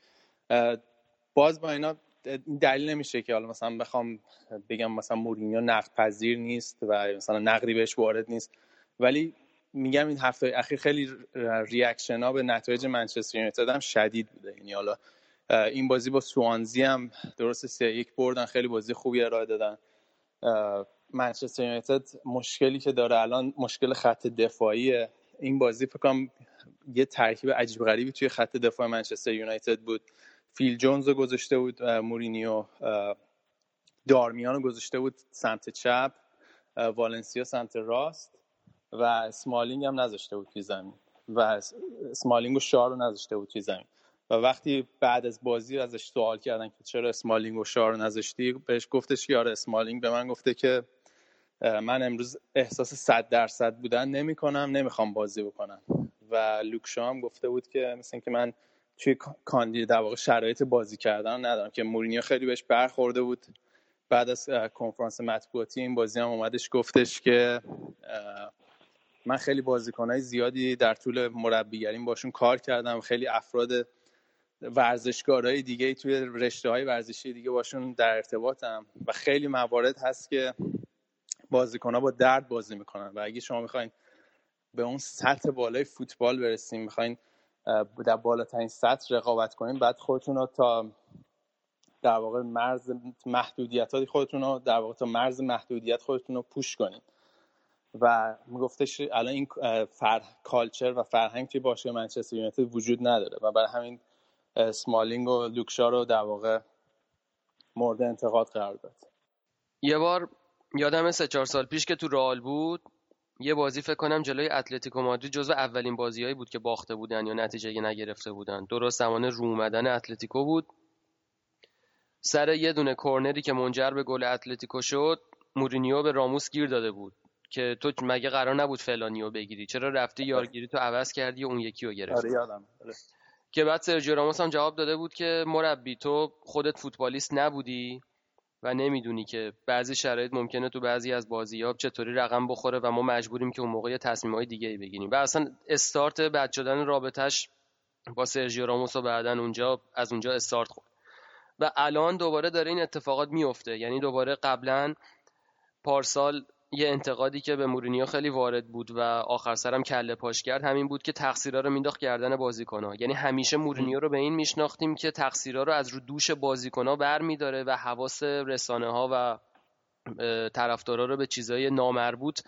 باز با اینا دلیل نمیشه که حالا مثلا بخوام بگم مثلا مورینیو نقد پذیر نیست و مثلا نقدی بهش وارد نیست. ولی میگم این هفته اخیر خیلی reaction ها به نتایج منچستر یونایتد هم شدید بوده. یعنی حالا این بازی با سوانزی هم درست سه یک بردن خیلی بازی خوبی ارائه دادن. منچستر یونایتد مشکلی که داره الان مشکل خط دفاعی این بازی فکر کنم یه ترکیب عجیب غریبی توی خط دفاع منچستر یونایتد بود. فیل جونز رو گذاشته بود مورینیو دارمیان رو گذاشته بود سمت چپ والنسیا سمت راست و اسمالینگ هم نذاشته بود توی زمین. و اسمالینگ و شار رو نذاشته بود توی زمین. و وقتی بعد از بازی ازش سوال کردن که چرا اسمالینگ و شار نذاشتی بهش گفتش که آره اسمالینگ به من گفته که من امروز احساس صد درصد بودن نمی کنم نمی‌خوام بازی بکنم. و لوکشا هم گفته بود که مثل که من توی کاندید در واقع شرایط بازی کردن ندارم که مورینیو خیلی بهش برخورده بود. بعد از کنفرانس مطبوعاتی این بازی هم اومدش گفتش که من خیلی بازیکنهای زیادی در طول مربیگریم باشون کار کردم. خیلی افراد ورزشکارهای دیگه توی رشته های ورزشی دیگه باشون در ارتباطم. و خیلی موارد هست که بازیکن ها با درد بازی می‌کنن و اگه شما می‌خواین به اون سطح بالای فوتبال برسیم می‌خواین در بالاترین سطح رقابت کنیم بعد خودتون رو تا در واقع مرز محدودیت های خودتون رو در واقع تا مرز محدودیت خودتون رو پوش کنید و میگفتش الان این فر... culture و فرهنگ توی باشگاه منچستر یونایتد وجود نداره و برای همین سمالینگ و لوک شا رو در واقع مورد انتقاد قرار داد. یه بار یادم سه چهار سال پیش که تو رئال بود یه بازی فکر کنم جلوی اتلتیکو مادرید جزو اولین بازیهایی بود که باخته بودن یا نتیجه نگرفته بودن. درست زمان رو اومدن اتلتیکو بود. سر یه دونه کورنری که منجر به گل اتلتیکو شد مورینیو به راموس گیر داده بود که تو مگه قرار نبود فلانیو بگیری؟ چرا رفتی یارگیری تو عوض کردی و اون یکی رو گرفتی؟ آره آره. که بعد سرجیو راموس هم جواب داده بود که مربی تو خودت فوتبالیست نبودی؟ و نمی‌دونی که بعضی شرایط ممکنه تو بعضی از بازی‌ها چطوری رقم بخوره و ما مجبوریم که اون موقع تصمیم‌های دیگه ای بگیریم. و اصلا استارت بد شدن رابطش با سرژیو راموس و بعدا اونجا از اونجا استارت خورد. و الان دوباره داره این اتفاقات میفته یعنی دوباره قبلا پارسال یه انتقادی که به مورینیو خیلی وارد بود و آخر سرم کله پاش کرد همین بود که تقصیرا رو مینداخت گردن بازیکن‌ها. یعنی همیشه مورینیو رو به این میشناختیم که تقصیرا رو از رو دوش بازیکن‌ها برمیداره و حواس رسانه ها و طرفدارا رو به چیزای نامربوط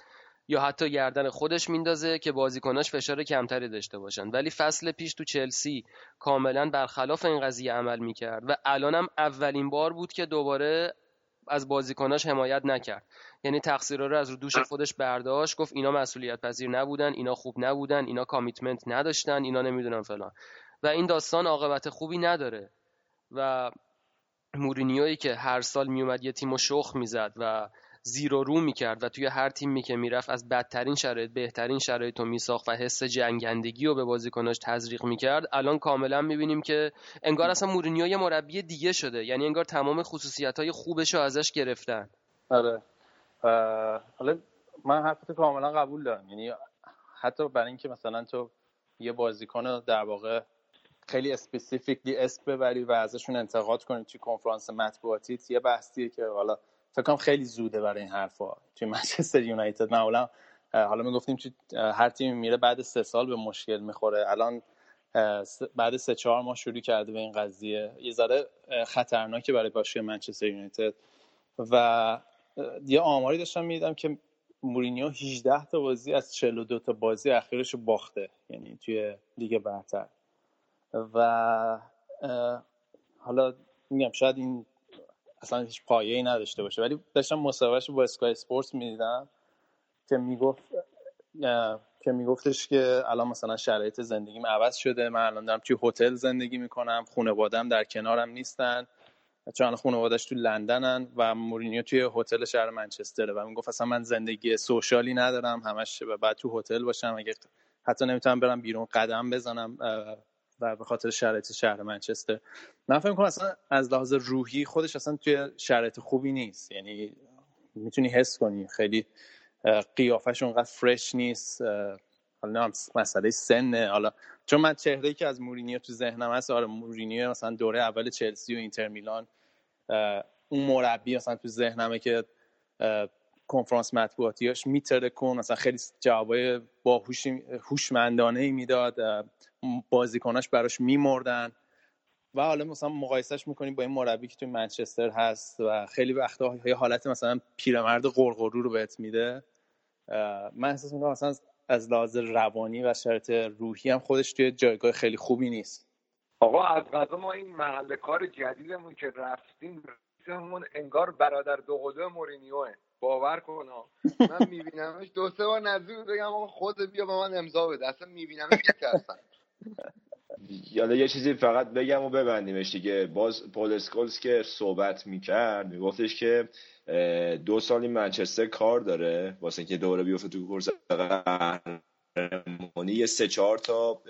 یا حتی گردن خودش میندازه که بازیکناش فشار کمتری داشته باشن. ولی فصل پیش تو چلسی کاملا برخلاف این قضیه عمل می‌کرد و الانم اولین بار بود که دوباره از بازیکناش حمایت نکرد. یعنی تقصیرها رو از رو دوش خودش برداشت گفت اینا مسئولیت پذیر نبودن اینا خوب نبودن اینا کامیتمنت نداشتن اینا نمی‌دونم فلان. و این داستان عاقبت خوبی نداره. و مورینیویی که هر سال میومد یه تیم شخ می‌زد و زیر و رو می‌کرد و توی هر تیمی که می‌رفت از بدترین شرایط بهترین شرایط رو میساخت و حس جنگندگی رو به بازیکناش تزریق می‌کرد. الان کاملا می‌بینیم که انگار اصلا مورینیو یه مربی دیگه شده. یعنی انگار تمام خصوصیت های خوبش رو ازش گرفتن. آره. حالا من حرفتو کاملا قبول دارم. یعنی حتی برای اینکه مثلا تو یه بازیکن در واقع خیلی اسپسیفیکلی اسم ببری و ازشون انتقاد کنی توی کنفرانس مطبوعاتی یه بحثیه که حالا فکر کنم خیلی زوده برای این حرفا. توی منچستر یونایتد معمولا حالا می‌گفتیم هر تیمی میره بعد سه سال به مشکل می‌خوره. الان بعد سه چهار ماه شروع کرده به این قضیه. یه ذره خطرناکه برای باشگاه منچستر یونایتد. و یه آماری داشتم می‌دیدم که مورینیو 18 تا بازی از 42 تا بازی اخیرش باخته یعنی توی لیگ برتر. و حالا میگم شاید این اصلا هیچ پایه ای نداشته باشه. ولی داشتم مصاحبهش با اسکای اسپورتس می‌دیدم که می‌گفت که میگفتش که الان مثلا شرایط زندگیم عوض شده. من الان دارم توی هتل زندگی می‌کنم خانوادم در کنارم نیستن. چون خانوادش تو لندنن و مورینیو توی هتل شهر منچستره. و می‌گفت اصلا من زندگی سوشالی ندارم. همش بعد تو هتل باشم. اگه حتی نمی‌تونم برم بیرون قدم بزنم و به خاطر شرایط شهر منچستر. من فکر کنم اصلا از لحاظ روحی خودش اصلا توی شرایط خوبی نیست. یعنی می‌تونی حس کنی. خیلی قیافش اونقدر فرش نیست. حالا مسئله سنه. حالا چون من چهره ای که از مورینیو تو ذهنم هست آره مورینیو مثلا دوره اول چلسی و اینتر میلان اون مربی مثلا تو ذهنمه که کنفرانس مطبوعاتیاش میتره کن مثلا خیلی جوابای با هوشمندانه ای می‌داد بازیکناش براش میمردن. و حالا مثلا مقایسهش می‌کنیم با این مربی که توی منچستر هست و خیلی وقتا یه حالت مثلا پیرمرد قرقرو رو بهت میده. من احساس می‌کنم مثلا از لحاظ روانی و شرط روحی هم خودش توی جایگاه خیلی خوبی نیست. آقا از غذا ما این محل کار جدیدمون که رفتیم رئیسمون انگار برادر دو قدو مورینیوه. باور کن من میبینمش دو سه بار نزدیک بگم آقا خود بیا به من امضا بده. اصلا میبینمش میترسم یالا یه چیزی فقط بگم و ببندیمش دیگه. باز پول اسکولز که صحبت می‌کرد میگفتش که دو سالی منچستر کار داره واسه اینکه دوره بیفته تو کورس قهرمانی یه سه چهار تا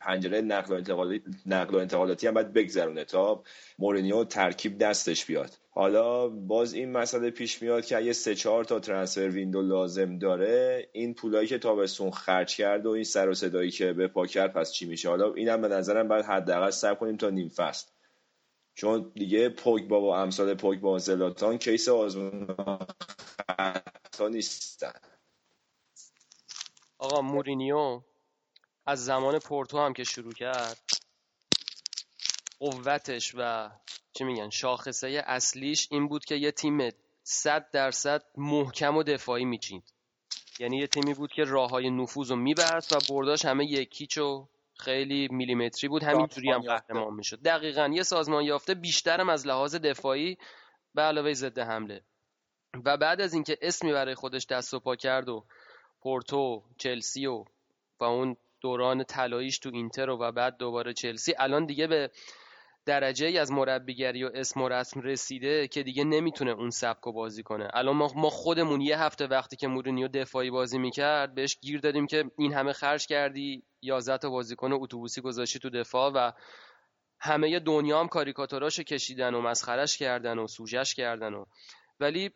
پنجره نقل و انتقالاتی نقل و انتقالاتی هم باید بگذرونه تا مورینیو ترکیب دستش بیاد. حالا باز این مسئله پیش میاد که اگه سه چهار تا ترانسفر ویندو لازم داره این پولایی که تابستون خرج کرد و این سر و صدایی که به پا کرد پس چی میشه؟ حالا اینم به نظرم باید حداقل صبر کنیم تا نیم فصل. چون دیگه پوگبا و امثال پوگبا و زلاتان کیس آزمون خطا نیستن. آقا مورینیو از زمان پورتو هم که شروع کرد قوتش و چی میگن شاخصه اصلیش این بود که یه تیم صد درصد محکم و دفاعی میچید. یعنی یه تیمی بود که راه های نفوذ رو می‌برد و برداش همه یکیچ و خیلی میلیمتری بود. همینجوری هم قهرمان می‌شد. دقیقا یه سازمان یافته بیشترم از لحاظ دفاعی به علاوه ضد حمله. و بعد از اینکه اسمی برای خودش دست و پا کرد و پورتو چلسی و و اون دوران طلاییش تو اینتر و بعد دوباره چلسی. الان دیگه به درجه ای از مربیگری و اسم و رسم رسیده که دیگه نمی‌تونه اون سبک و بازی کنه. الان ما خودمون یه هفته وقتی که مورینیو دفاعی بازی می‌کرد بهش گیر دادیم که این همه خرج کردی 11 تا بازیکن اتوبوسی گذاشتی تو دفاع و همه دنیا هم کاریکاتوراشو کشیدن و مسخرش کردن و سوژش کردن و ولی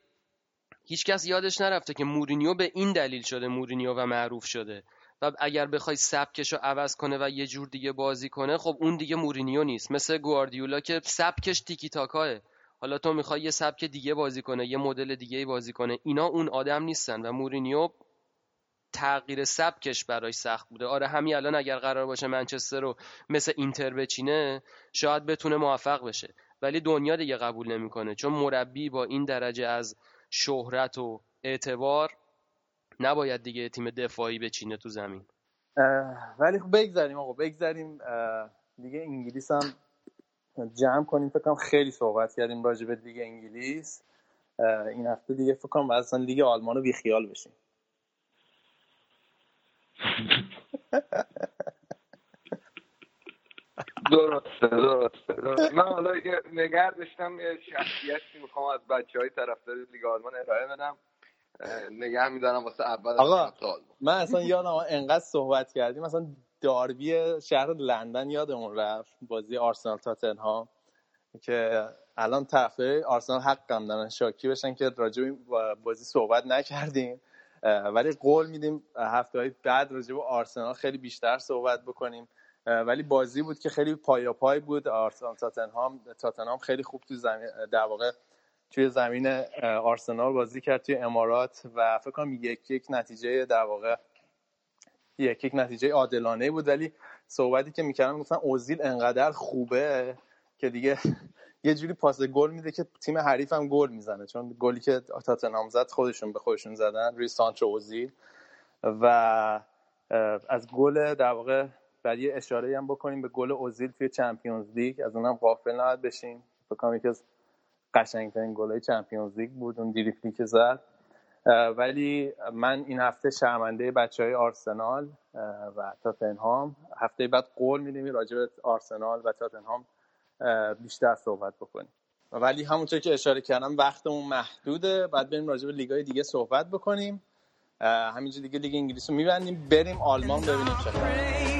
هیچکس یادش نرفته که مورینیو به این دلیل شده مورینیو و معروف شده. و اگر بخوای سبکش رو عوض کنه و یه جور دیگه بازی کنه خب اون دیگه مورینیو نیست. مثل گواردیولا که سبکش تیکی تاکاه حالا تو می‌خوای یه سبک دیگه بازی کنه یه مدل دیگه بازی کنه اینا اون آدم نیستن و مورینیو تغییر سبکش براش سخت بوده. آره همین الان اگر قرار باشه منچستر رو مثل اینتر بچینه شاید بتونه موفق بشه. ولی دنیا دیگه قبول نمی‌کنه چون مربی با این درجه از شهرت و اعتبار نباید دیگه تیم دفاعی بچینه تو زمین. ولی خب بگذاریم آقا بگذاریم دیگه انگلیس هم جمع کنیم. فکر کنم خیلی صحبت کردیم راجع به لیگ انگلیس. این هفته دیگه فکر کنم اصلا لیگ آلمان رو بیخیال بشیم. درسته درسته من حالا نگر داشتم یه شخصیتی می‌خوام از بچه های طرفدار لیگ آلمان ارائه بدم. نگه میدارم واسه اول آقا من اصلا یادم انقدر صحبت کردیم. مثلا داربی شهر لندن یادمون رفت بازی آرسنال تاتنهام که الان طرفدار آرسنال حقم دارن شاکی بشن که راجع بازی صحبت نکردیم. ولی قول میدیم هفته های بعد راجع به آرسنال خیلی بیشتر صحبت بکنیم. ولی بازی بود که خیلی پایا پای بود. آرسنال تاتنهام تاتنهام خیلی خوب تو زمین در واقع توی زمین آرسنال بازی کرد توی امارات و فکر کنم یک یک نتیجه در واقع یک یک نتیجه عادلانه بود. ولی صحبتی که می‌کردم گفتن اوزیل انقدر خوبه که دیگه یه جوری پاس گل میده که تیم حریف هم گل می‌زنه. چون گلی که تاتنهام زد خودشون به خودشون زدن روی سانچو اوزیل. و از گل در واقع بعد یه اشاره هم بکنیم به گل اوزیل توی چمپیونز لیگ. از اونم غافل نباید بشیم. فکر کنم یکی از قشنگترین گلای چمپیونز لیگ بود اون دریفلی که زد. ولی من این هفته شرمنده بچه های آرسنال و تاتنهام. هفته بعد قول میدیم راجع به آرسنال و تاتنهام بیشتر صحبت بکنیم. ولی همونطور که اشاره کردم وقتمون محدوده. بعد بریم راجع به لیگای دیگه صحبت بکنیم. همینجا دیگه لیگ انگلیس رو میبندیم. بریم آلمان ببینیم چه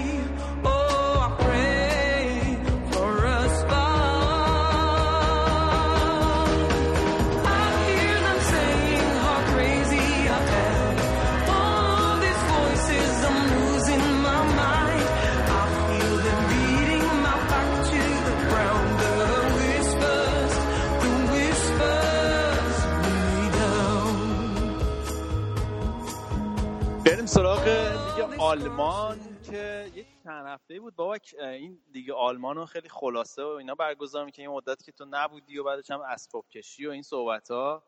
آلمان که یک چند هفته بود. بابا این دیگه آلمان رو خیلی خلاصه و اینا برگزار که این مدت که تو نبودی و بعدش هم اسباب کشی و این صحبت ها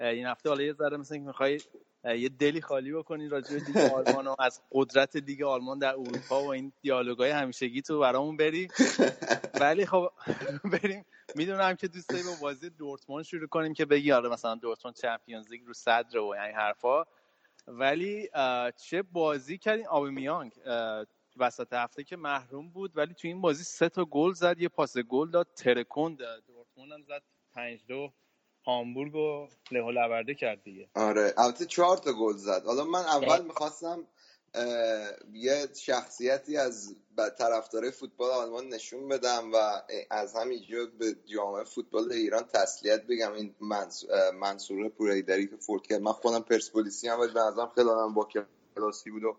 این هفته حالا یه ذره مثل که می‌خوای یه دلی خالی بکنی راجع به دیگه آلمان و از قدرت دیگه آلمان در اروپا و این دیالوگای همیشگی تو برامون بری. ولی خب بریم. می‌دونم که دوست داری با بازی دورتموند شروع کنیم که بگی آره مثلا دورتموند چمپیونز لیگ رو صدر و این حرفا. ولی چه بازی کردین؟ آبمیانگ وسط هفته که محروم بود ولی تو این بازی سه تا گل زد یه پاس گل داد ترکوند دورتموند هم زد 5 دو هامبورگ و لهو کرد دیگه. آره البته چهار تا گل زد. حالا من اول می‌خواستم یه شخصیتی از طرفدارای فوتبال آلمان نشون بدم و از همینجا به جامعه فوتبال ایران تسلیت بگم. این منصور پوریدری که فورد کرد. من خودم پرسپولیسی هم به نظرم خیلی آدم با کلاسی بود و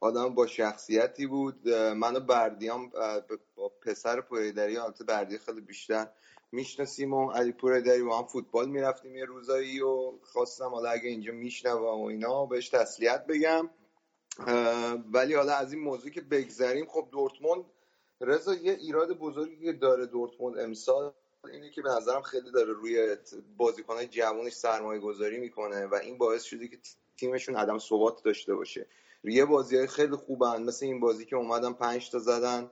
آدم با شخصیتی بود. منو بردیام با پسر پوریدری البته بردی خیلی بیشتر می‌شناسیم و علی پوریدری با هم فوتبال می‌رفتیم یه روزایی و خواستم حالا اگه اینجا میشنوم و اینا بهش تسلیت بگم. ولی حالا از این موضوع که بگذریم خب دورتموند رضا یه ایراد بزرگی که داره دورتموند امسال اینه که به نظرم خیلی داره روی بازیکنهای جوانش سرمایه گذاری می‌کنه و این باعث شده که تیمشون عدم ثبات داشته باشه. یه بازی های خیلی خوبن مثل این بازی که اومدن پنج تا زدن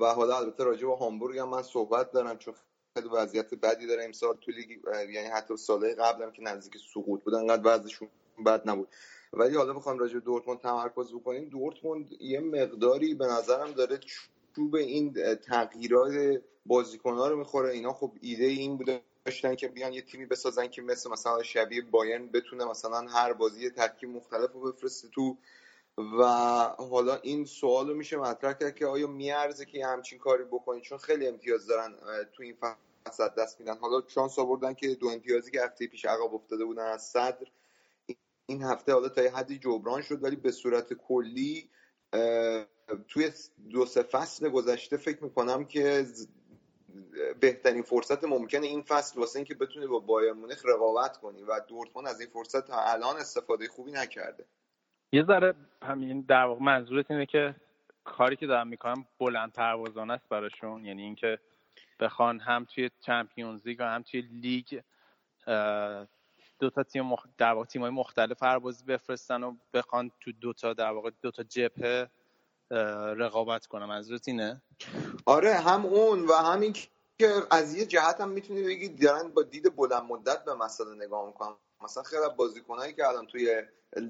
و حالا البته راجع به هامبورگ هم من صحبت دارم چون خیلی وضعیت بدی داره امسال تو لیگ یعنی حتی ساله قبلم که نزدیک سقوط بودن انقدر وضعشون بد نبود. ولی حالا بخوام راجع به دورتموند تمرکز بکنیم. دورتموند یه مقداری به نظرم داره چوب این تغییرات بازیکن‌ها رو می‌خوره. اینا خب ایده این بوده داشتن که بیان یه تیمی بسازن که مثل مثلا شبیه بایرن بتونه مثلا هر بازی ترکیب مختلف رو بفرسته تو. و حالا این سوال رو میشه مطرح کرد که آیا میارزه که همچین کاری بکنید؟ چون خیلی امتیاز دارن تو این فصل دست میدن. حالا شانس آوردن که دو امتیازی که هفته پیش عقب افتاده بودن از صدر این هفته حالا تا یه حدی جبران شد ولی به صورت کلی توی دو سه فصل گذشته فکر می‌کنم که بهترین فرصت ممکنه این فصل واسه اینکه بتونه با بایر مونیخ رقابت کنی و دورتموند از این فرصت تا الان استفاده خوبی نکرده. یه ذره همین در واقع منظورت اینه که کاری که دارم می‌کنم بلند پروازانه است براشون؟ یعنی اینکه بخوان هم توی چمپیونز لیگ و هم توی لیگ دو تا تیم مخ... در واقع تیم‌های مختلف هر بازی بفرستن و بخوان تو دو تا در واقع دو تا جبهه رقابت کنم منظورت اینه؟ آره هم اون و همین که از یه جهت هم می‌تونی بگی دارن با دید بلند مدت به مسئله نگاه می‌کنن. مثلا خیلی بازیکنایی که الان توی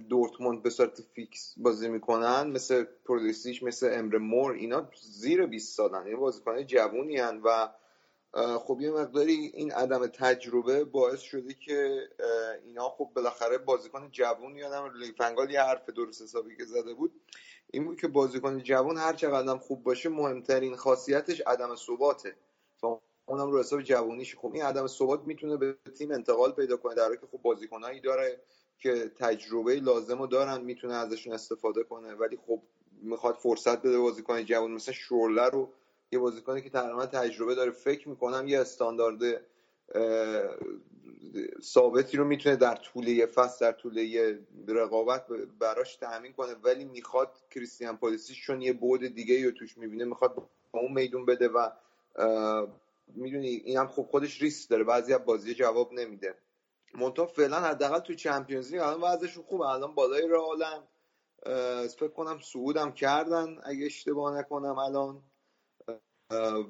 دورتموند به صورت فیکس بازی می‌کنن مثل پرولیسیش مثل امر مور اینا زیر 20 سالن. یه بازیکنای جوونی و خب یه مقداری این عدم تجربه باعث شده که اینا خب بالاخره بازیکن جوون یادم لیفنگال یه حرف درست حسابی که زده بود این بود که بازیکن جوون هر چقدر خوب باشه مهمترین خاصیتش عدم ثباته. اونم رو حساب جوونیش. خب این عدم ثبات می‌تونه به تیم انتقال پیدا کنه در حالی که خب بازیکنایی داره که تجربه لازم رو دارن می‌تونه ازشون استفاده کنه. ولی خب می‌خواد فرصت بده بازیکن جوان مثل شورله رو یه بازیکنی که تقریبا تجربه داره فکر می‌کنم یه استاندارد ثابتی رو می‌تونه در طول یه فصل در طول یه رقابت براش تأمین کنه. ولی می‌خواد کریستیان پالیسی چون یه بود دیگه رو توش می‌بینه می‌خواد با اون میدون بده و می‌دونی این هم خب خودش ریسک داره بعضی از بازی جواب نمیده. منتها فعلا حداقل تو چمپیونز لیگ الان وضعشون خوبه. الان بالای رئالن فکر کنم صعودم کردن اگه اشتباه نکنم الان.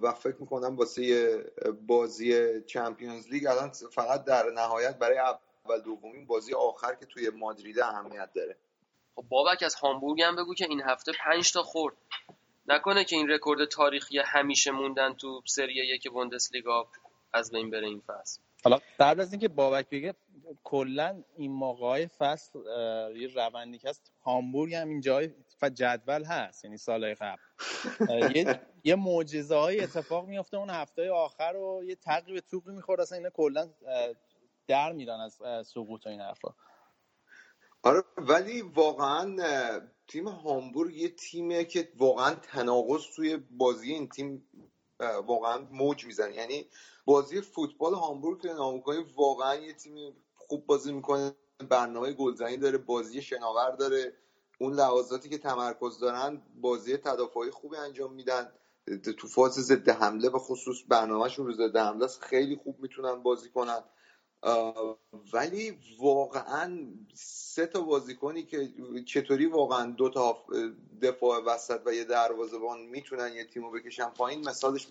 و فکر می‌کنم واسه بازی چمپیونز لیگ الان فقط در نهایت برای اول دومین بازی آخر که توی مادرید اهمیت داره. خب بابک از هامبورگ هم بگو که این هفته پنج تا خورد. نکنه که این رکورد تاریخی همیشه موندن تو سری یک بوندسلیگا از بین بره این فصل. حالا قبل از اینکه بابک بگه کلا این موقعای فصل یه روندی که هست هامبورگ هم این جای جدول هست یعنی سالهای قبل. یه یه معجزه های اتفاق میفته اون هفته آخر رو یه تقریب توقی می‌خورد اصلا اینا کلا در میرن از سقوط این حرفا. آره ولی واقعا تیم هامبورگ یه تیمه که واقعا تناقض توی بازی این تیم واقعا موج می‌زنه. یعنی بازی فوتبال هامبورگ که واقعا یه تیم خوب بازی می‌کنه برنامه گلزنی داره بازی شناور داره. اون لحاظاتی که تمرکز دارن بازی تدافعی خوبی انجام میدن. تو فاز ضد حمله به خصوص برنامهشون رو ضد حمله خیلی خوب می‌تونن بازی کنن. ولی واقعا سه تا بازیکنی که چطوری واقعا دو تا دفاع وسط و یه دروازه‌بان می‌تونن یه تیمو بکشن پایین مثالش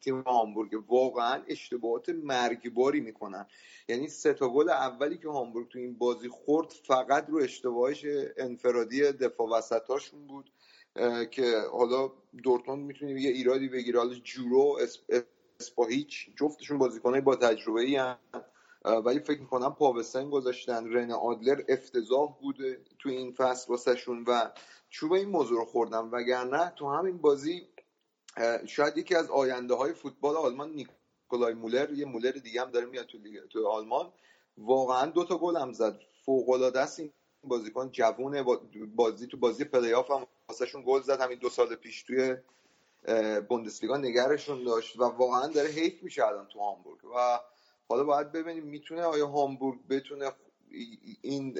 تیم هامبورگ. واقعا اشتباهات مرگباری می‌کنن. یعنی سه تا گل اولی که هامبورگ تو این بازی خورد فقط رو اشتباهش انفرادی دفاع وسطاشون بود که حالا دورتموند می‌تونیم یه ایرادی بگیره. حالا جورو اسپاهیچ جفتشون بازیکنای با تجربه ای ولی فکر می‌کنم پا به سن گذاشتن. رنه آدلر افتضاح بوده تو این فصل واسهشون و چوب این موضوع رو خوردن. وگرنه تو همین بازی شاید یکی از آینده های فوتبال آلمان نیکولای مولر یه مولر دیگه هم داره میاد تو, تو آلمان. واقعا دو تا گل هم زد. فوق است این بازیکن. جوونه بازی تو بازی پلی آف هم واسهشون گل زد. همین دو سال پیش توی بوندسلیگا نگرشون داشت و واقعا داره حیف میشه الان تو هامبورگ. و حالا باید ببینیم می‌تونه آیا هامبورگ بتونه این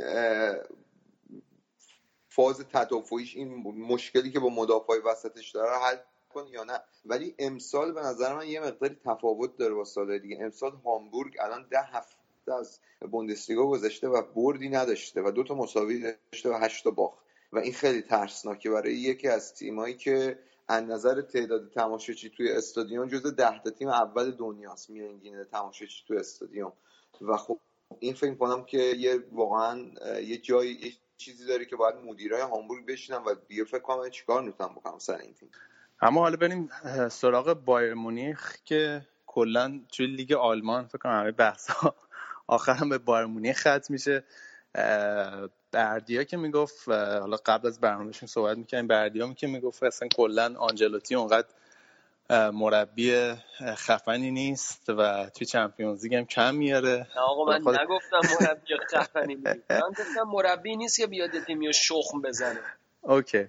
فاز تدافعیش این مشکلی که با مدافعای وسطش داره حل کنه یا نه؟ ولی امسال به نظر من یه مقداری تفاوت داره با سال دیگه. امسال هامبورگ الان ده هفته از بوندسلیگا گذشته و بردی نداشته و دو تا مساوی داشته و هشت تا باخت. و این خیلی ترسناکه برای یکی از تیمایی که از نظر تعداد تماشاچی توی استادیوم جزو ده تا تیم اول دنیاست میانگین تماشاچی توی استادیوم. و خب این فکر کنم که یه واقعا یه جایی یه چیزی داره که باید مدیرای هامبورگ بشینن و بیا فکر کنم چیکار می‌تونم بکنم سر این تیم. اما حالا بریم سراغ بایر مونیخ که کلا توی لیگ آلمان فکر کنم همه بحثا آخرم به بایر مونیخ ختم میشه. بردیا که می‌گفت حالا قبل از برنامهشون صحبت می‌کنیم بردیا که می‌گفت اصلا کلا آنجلوتی اونقدر مربی خفنی نیست و توی چمپیونز لیگ هم کم میاره. آقا من نگفتم مربی خفنی نیست. من گفتم مربی نیست که بیاد تیمی شخم بزنه. اوکی.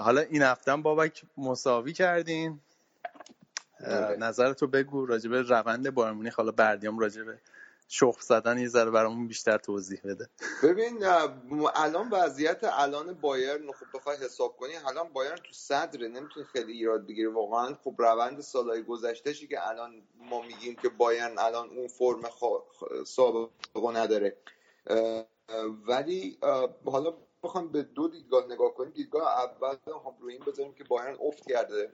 حالا این هفته بابک مساوی کردین. آره. نظرتو بگو راجبه روند بارمونی حالا بردیام راجبه شخ زدن یه ذره برامون بیشتر توضیح بده. ببین الان وضعیت الان بایرن خب بخوای حساب کنی الان بایرن تو صدره نمی‌تونی خیلی ایراد بگیری. واقعا خب روند سالهای گذشتهشی که الان ما میگیم که بایرن الان اون فرم سابقه نداره. ولی حالا بخوام به دو دیدگاه نگاه کنیم. دیدگاه اول هم روی این بذاریم که بایرن افت کرده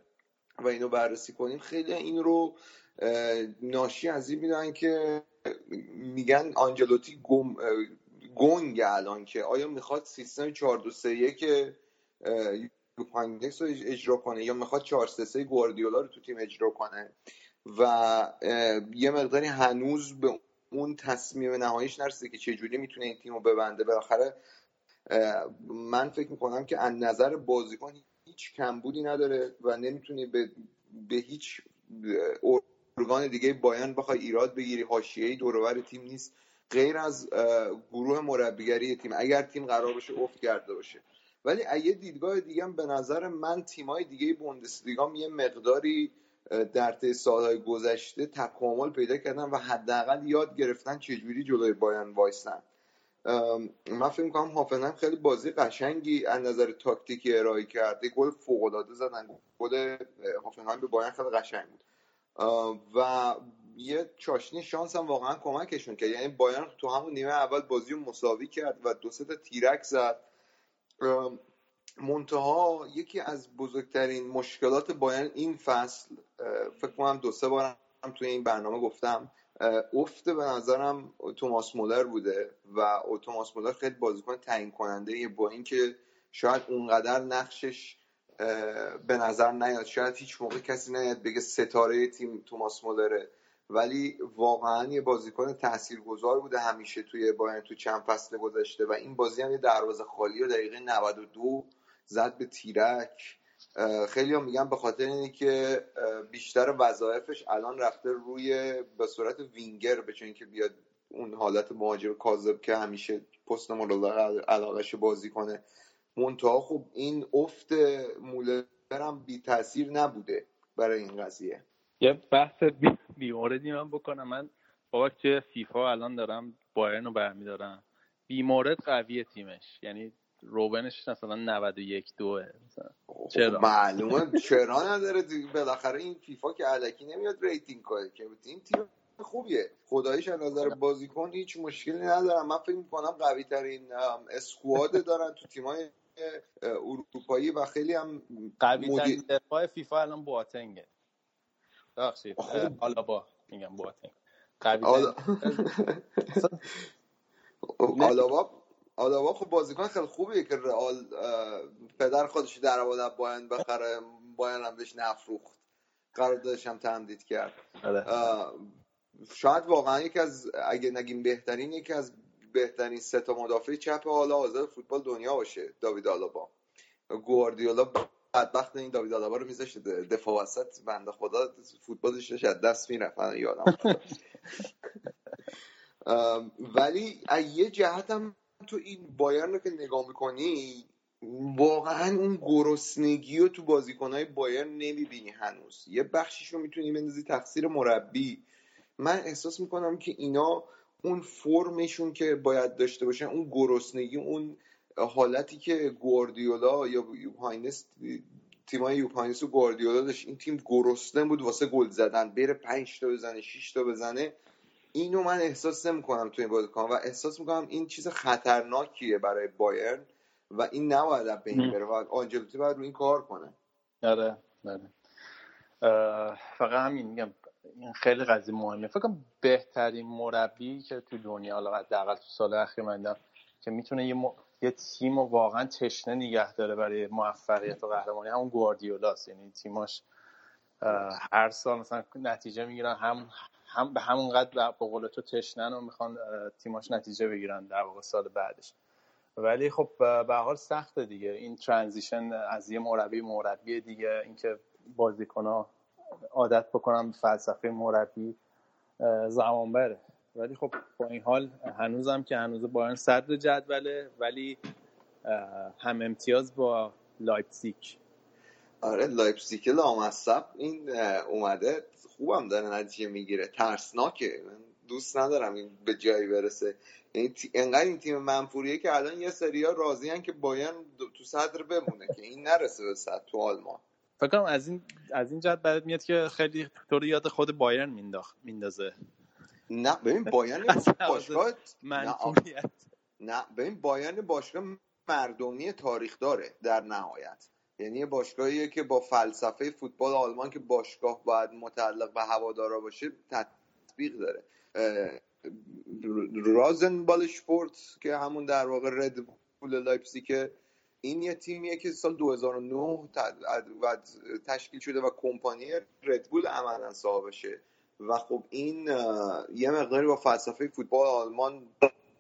و اینو بررسی کنیم. خیلی این رو ناشی از این می‌دونن که میگن آنجلوتی گم گنگ الان که آیا می‌خواد سیستم 4 2 3 1 رو اجرا کنه یا می‌خواد 4 3 3 گواردیولا رو تو تیم اجرا کنه و یه مقداری هنوز به اون تصمیم نهاییش نرسیده که چجوری می‌تونه این تیم رو ببنده. بالاخره من فکر می‌کنم که از نظر بازیکن هیچ کمبودی نداره و نمی‌تونی به, به هیچ ارگان دیگه بایان بخوای ایراد بگیری حاشیه‌ای دورور تیم نیست. غیر از گروه مربیگری تیم اگر تیم قرار باشه افت کرده باشه. ولی اگه دیدگاه دیگه به نظر من تیمای دیگه بوندسلیگا یه مقداری در طی سالهای گذشته تکامل پیدا کردن و حداقل یاد گرفتن چجوری جلوی بایان وایسن. من فکر می‌کنم هافنهایم خیلی بازی قشنگی از نظر تاکتیکی ارائه کرد. گل فوق العاده زدن. گل هافنهایم به بایرن خیلی قشنگ بود. و یه چاشنی شانس هم واقعا کمکشون کرد یعنی بایرن تو همون نیمه اول بازی رو مساوی کرد و دو سه تیرک زد. منتها یکی از بزرگترین مشکلات بایرن این فصل فکر کنم دو سه بار هم توی این برنامه گفتم افت به نظرم توماس مولر بوده و توماس مولر خیلی بازیکن تعیین کننده با اینکه شاید اونقدر نقشش به نظر نیاد. شاید هیچ موقع کسی نیاد بگه ستاره تیم توماس مولره. ولی واقعا یه بازیکن تاثیرگذار بوده همیشه توی باین تو چند فصل گذشته و این بازی هم یه دروازه خالی و دقیقه 92 زد به تیرک. خیلی هم میگن به خاطر اینه که بیشتر وظایفش الان رفته روی به صورت وینگر به که بیاد اون حالت مهاجم کاذب که همیشه پست مورد علاقش بازی کنه. منتها خب این افت مولر هم بی تاثیر نبوده برای این قضیه. یه بحث بیموردی من بکنم. من بابا که فیفا الان دارم بایرن رو برمیدارم بیمورد قوی تیمش. یعنی روبنش مثلا 91 دوه. خب، چرا؟ معلومه چرا نداره بالاخره این فیفا که الکی نمیاد rating کنه. که این تیم خوبیه. خداییش از نظر بازیکن هیچ مشکلی ندارم من فکر می‌کنم قوی ترین اسکواد دارن تو تیمای اروپایی و خیلی هم قوی ترین دفاع فیفا الان بواتنگه. بخشید با میگم بواتنگ. قوی آلابا آلابا خب بازیکن خیلی خوبیه که رئال پدر خودش در آورد باین بخره باین هم بهش نفروخت. قراردادش هم تمدید کرد. بله. شاید واقعا یکی از اگه نگیم بهترین یکی از بهترین سه تا مدافع چپ حالا آزاد فوتبال دنیا باشه داوید آلابا. گواردیولا بدبخت این داوید آلابا رو میذاشت دفاع وسط بنده خدا فوتبالش از دست می‌رفت یادم ولی یه جهت هم تو این بایرن رو که نگاه می‌کنی واقعا اون گرسنگی رو تو بازیکنهای بایرن نمی‌بینی هنوز. یه بخشیش رو می‌تونی بندازی تقصیر مربی. من احساس می‌کنم که اینا اون فرمشون که باید داشته باشن اون گرسنگی اون حالتی که گواردیولا یا یوپ هاینکس تیمای یوپ هاینکس و گواردیولا داشت این تیم گرسنه بود واسه گل زدن بره 5 تا بزنه 6 تا بزنه. اینو من احساس نمی‌کنم تو این بازیکن و احساس می‌کنم این چیز خطرناکیه برای بایرن و این نباید به این بره و آنجلوتی باید رو این کار کنه. آره آره. فقط همین میگم. این خیلی قضیه مهمه. فکر کنم بهترین مربی که تو دنیا حالا حداقل تو سال اخیر من که می‌تونه یه, م... یه تیم رو واقعا تشنه نگه داره برای موفقیت و قهرمانی همون گواردیولاست. یعنی تیماش هر سال مثلا نتیجه می‌گیرن هم هم به همون قدر به قول تو تشنن و می‌خوان تیماش نتیجه بگیرن در واقع سال بعدش. ولی خب به حال سخته دیگه. این transition از یه مربی مربی دیگه اینکه بازیکن عادت بکنم به فلسفه مربی زمان بره ولی خب با این حال هنوزم که هنوزه صدر جدوله ولی هم امتیاز با لایپزیگ آره لایپزیگ لامصب. این اومده خوبم داره نتیجه می‌گیره. ترسناکه. من دوست ندارم این به جایی برسه. یعنی انقدر این تیم منفوریه که الان یه سریا راضی که باین تو صدر بمونه که این نرسه به صدر تو آلمان. فکر از این از این جهت برات میاد که خیلی تو رو یاد خود بایرن مینداخت میندازه. نه ببین بایرن باشگاه منفوریت. نه ببین بایرن باشگاه مردمی تاریخ داره در نهایت. یعنی باشگاهیه که با فلسفه فوتبال آلمان که باشگاه باید متعلق به هوادارا باشه تطبیق داره. رازن بالشپورت که همون در واقع رد بول که این یه تیمیه که سال 2009 تشکیل شده و کمپانی ردبول عملا صاحبشه. و خب این یه مقداری با فلسفه فوتبال آلمان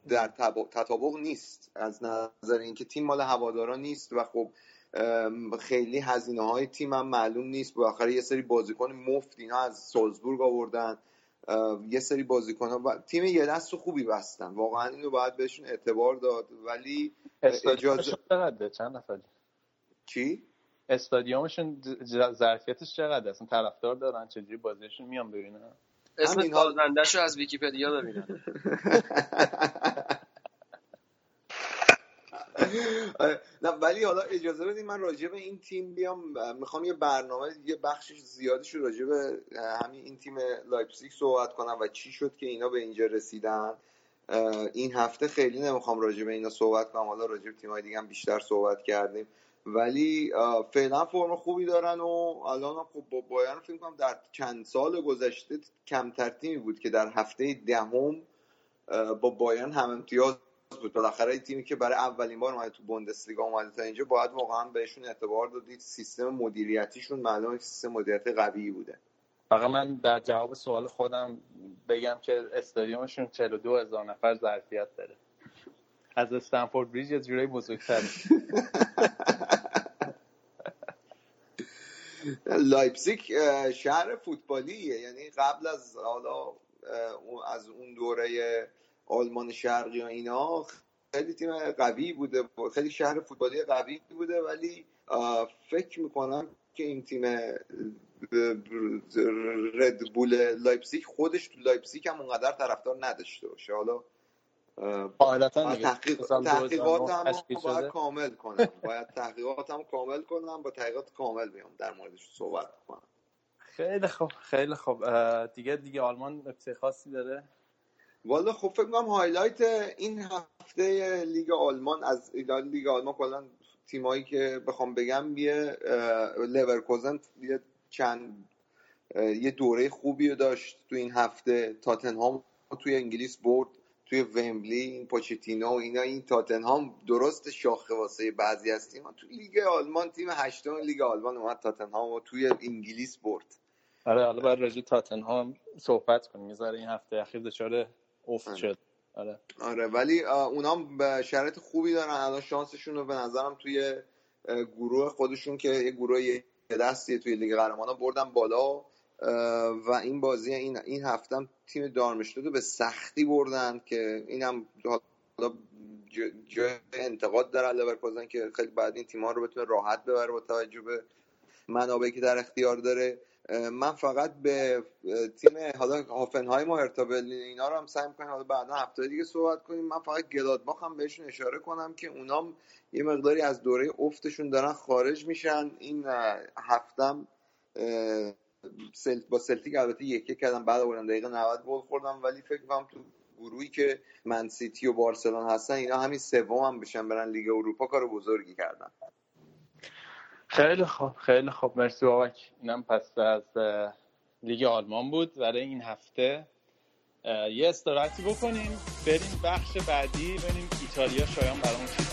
در تطابق نیست. از نظر اینکه تیم مال هوادارا نیست و خب خیلی هزینه های تیم هم معلوم نیست. بالاخره یه سری بازیکن مفت اینا از سالزبورگ آوردن. یه سری بازیکن ها تیم یه دست خوبی بستن. واقعا اینو باید بهشون اعتبار داد. ولی اجازه چقدر چند نفر چی؟ استادیومشون ظرفیتش چقدر اصلا طرفدار دارن؟ چجوری بازیشون؟ میان ببینن اسم سازندش رو از ویکیپدیا ببینن نه ولی حالا اجازه بدید من راجع به این تیم بیام. می‌خوام یه برنامه یه بخشش زیادش راجع به همین این تیم لایپزیگ صحبت کنم و چی شد که اینا به اینجا رسیدن. این هفته خیلی نمی‌خوام راجع به اینا صحبت کنم. حالا راجع به تیم‌های دیگه هم بیشتر صحبت کردیم. ولی فعلا فرم خوبی دارن و الان خب با بایرن فکر کنم در چند سال گذشته کمتر تیمی بود که در هفته دهم با بایرن هم امتیاز بود. بالاخره تیمی که برای اولین بار اومده تو بوندسلیگا اومده تا اینجا باید واقعا بهشون اعتبار دادید. سیستم مدیریتیشون معلومه که سیستم مدیریتی قوی بوده. فقط من در جواب سوال خودم بگم که استادیومشون 42 هزار نفر ظرفیت داره. از استنفورد بریج یه جورایی بزرگتره. لایپزیگ شهر فوتبالیه. یعنی قبل از حالا از اون دوره آلمان شرقی و اینا خیلی تیم قوی بوده خیلی شهر فوتبالی قوی بوده ولی فکر می‌کنم که این تیم ردبول لایپزیگ خودش تو لایپزیگ هم اونقدر طرفدار نداشته باشه. حالا تحقیق... تحقیقات هم باید کامل کنم. باید تحقیقات هم کامل کنم با تحقیقات کامل بیام در موردش صحبت کنم. خیلی خوب خیلی خوب. دیگه دیگه آلمان نکته خاصی داره. والا خب فکر کنم highlight این هفته لیگ آلمان از لیگ آلمان کلا تیمایی که بخوام بگم یه لورکوزن یه چند یه دوره خوبی داشت تو این هفته. تاتنهام توی انگلیس برد توی ومبلی این پوچتینو و اینا. این تاتنهام درست شاخه واسه بعضی از تیم تو لیگ آلمان تیم هشتم لیگ آلمان اومد تاتنهام و توی انگلیس برد. آره حالا باید راجع تاتنهام صحبت کنیم. یه ذره این هفته اخیر دچار افت شد. آره. آره ولی اونام به شرایط خوبی دارن. الان شانسشون رو به نظرم توی گروه خودشون که یه گروه یه دستیه توی لیگ قهرمانان بردن بالا. و این بازی این این هفته تیم دارمشتاد رو به سختی بردن که اینم حالا جای انتقاد داره لورکوزن که خیلی بعد این تیم ها رو بتونه راحت ببره با توجه به منابعی که در اختیار داره من فقط به تیم حالا هافنهایم و هرتا اینا رو هم سعی می‌کنم حالا بعدا هفته دیگه صحبت کنیم. من فقط گلادباخ هم بهشون اشاره کنم که اونام یه مقداری از دوره افتشون دارن خارج میشن. این هفتم سلت با سلتیک البته یکی کردم بعد آوردن دقیقه 90 گل خوردم ولی فکر کنم تو گروهی که من سیتی و بارسلونا هستن اینا همین سوم هم بشن برن لیگ اروپا کار بزرگی کردن. خیلی خوب خیلی خوب. مرسی بابک. اینم پس از لیگ آلمان بود. برای این هفته یه استراحتی بکنیم بریم بخش بعدی بریم ایتالیا شایان برامون چی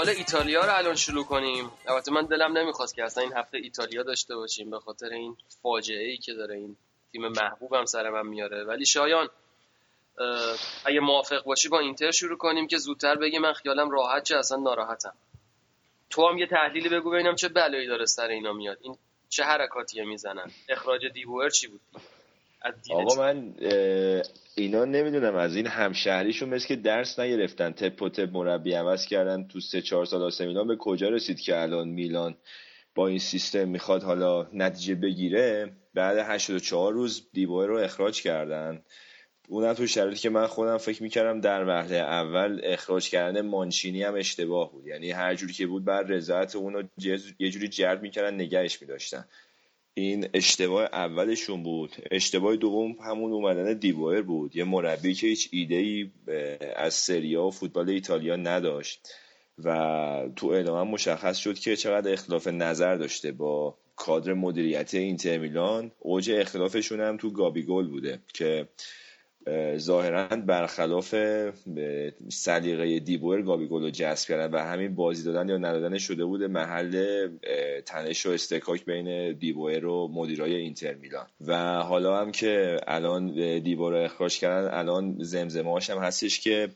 فوتبال ایتالیا رو الان شروع کنیم. البته من دلم نمی‌خواست که اصلا این هفته ایتالیا داشته باشیم به خاطر این فاجعه ای که داره. این تیم محبوبم سر من میاره. ولی شایان اگه موافق باشی با اینتر شروع کنیم که زودتر بگی من خیالم راحت چه اصلا ناراحتم. تو هم یه تحلیلی بگو ببینم چه بلایی داره سر اینا میاد. این چه حرکاتیه می‌زنن. اخراج دیبوئر چی بود؟ آقا من اینا نمی‌دونم از این همشهریشون مثل که درس نگرفتن. تپ و تپ مربی عوض کردن تو سه چهار سال آسه میلان به کجا رسید که الان میلان با این سیستم می‌خواد حالا نتیجه بگیره؟ بعد 84 روز دیبوه رو اخراج کردن. اونم تو شرایطی که من خودم فکر می‌کردم در وهله اول اخراج کردن مانچینی هم اشتباه بود. یعنی هر جوری که بود بر رضایت اونو یه جوری جرد می‌کردن نگهش میداشتن. این اشتباه اولشون بود. اشتباه دوم همون اومدن دیبوئر بود. یه مربی که هیچ ایده ای از سریا و فوتبال ایتالیا نداشت. و تو ادامه مشخص شد که چقدر اختلاف نظر داشته با کادر مدیریتی اینتر میلان. اوج اختلافشون هم تو گابیگول بوده که ظاهرا برخلاف سلیقه دیبور گابیگول رو جذب کردن و همین بازی دادن یا ندادن شده بوده محل تنش و استکاک بین دیبور و مدیرای اینتر میلان. و حالا هم که الان دیبور اخراج کردن الان زمزمه هم هستش که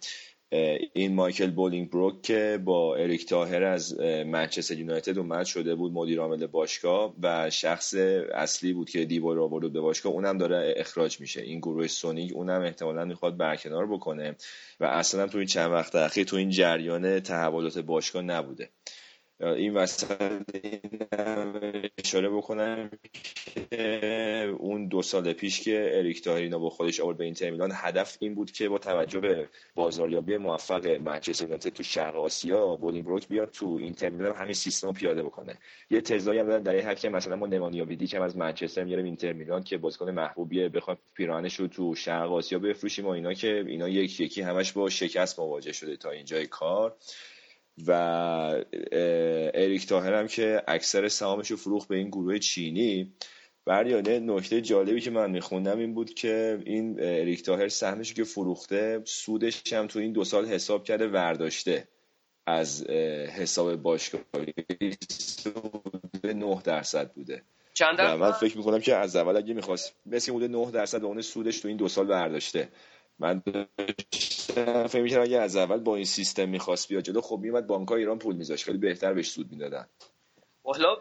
این مایکل بولینگ بروک که با اریک تاهیر از منچستر یونایتد اومد شده بود مدیر عامل باشگاه و شخص اصلی بود که دی‌بوئر رو آورد به باشگاه. اونم داره اخراج میشه. این گروه سونینگ اونم احتمالا می‌خواد برکنار بکنه. و اصلا تو این چند وقت اخیر تو این جریان تحولات باشگاه نبوده. این وسط اشاره بکنم که اون دو سال پیش که اریک تاهیر اینا با خودش آورد به اینتر میلان هدف این بود که با توجه به بازاریابی موفق منچستر یونایتد تو شرق آسیا بروک بیاد تو اینتر میلان همین سیستم پیاده بکنه. یه تزایی هم دادن در این حد مثلا ما نمانیا که از منچستر میاریم اینتر میلان که بازیکن محبوبیه بخوایم پیرانش رو تو شرق آسیا بفروشیم و اینا که اینا یک یکی همش با شکست مواجه شده تا اینجای کار. و اریک تاهر هم که اکثر سهامش رو فروخت به این گروه چینی. بریانه نکته جالبی که من میخوندم این بود که این اریک تاهر سهمش که فروخته سودش هم تو این دو سال حساب کرده ورداشته از حساب باشگاهی. 9 درصد بوده. چند درصد؟ من فکر می‌کنم که از اول اگه می‌خواست مثل بوده 9 درصد به اون سودش تو این دو سال برداشته من فکر می‌کردم اگه از اول با این سیستم می‌خواست بیاد جلو خب میومد بانک ایران پول میذاشت. خیلی بهتر بهش سود می‌دادن. حالا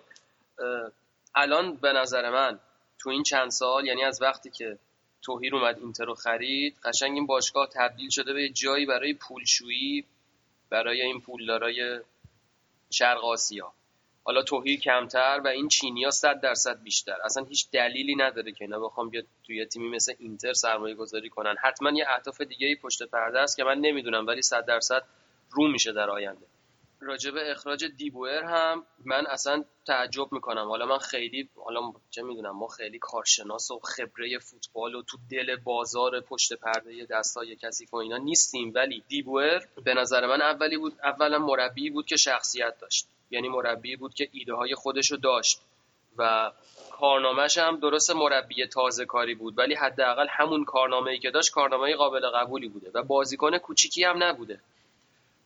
الان به نظر من تو این چند سال یعنی از وقتی که توهیر اومد اینتر رو خرید قشنگ این باشگاه تبدیل شده به جایی برای پولشویی برای این پولدارای شرق آسیا. حالا توهی کمتر و این چینی ها صد درصد بیشتر. اصلا هیچ دلیلی نداره که اینا بخوام بیاد توی تیمی مثل اینتر سرمایه گذاری کنن. حتما یه اهداف دیگه ای پشت پرده است که من نمی‌دونم ولی صد درصد رو میشه در آینده. راجع به اخراج دیبوئر هم من اصلا تعجب می‌کنم. حالا من خیلی حالا چه می‌دونم ما خیلی کارشناس و خبره فوتبال و تو دل بازار پشت پرده دستای کثیف و اینا نیستیم. ولی دیبوئر به نظر من اولی بود اولا مربی بود که شخصیت داشت. یعنی مربی بود که ایده های خودشو داشت. و کارنامهش هم درست مربی تازه کاری بود ولی حداقل همون کارنامه ای که داشت کارنامه قابل قبولی بوده و بازیکن کوچیکی هم نبوده.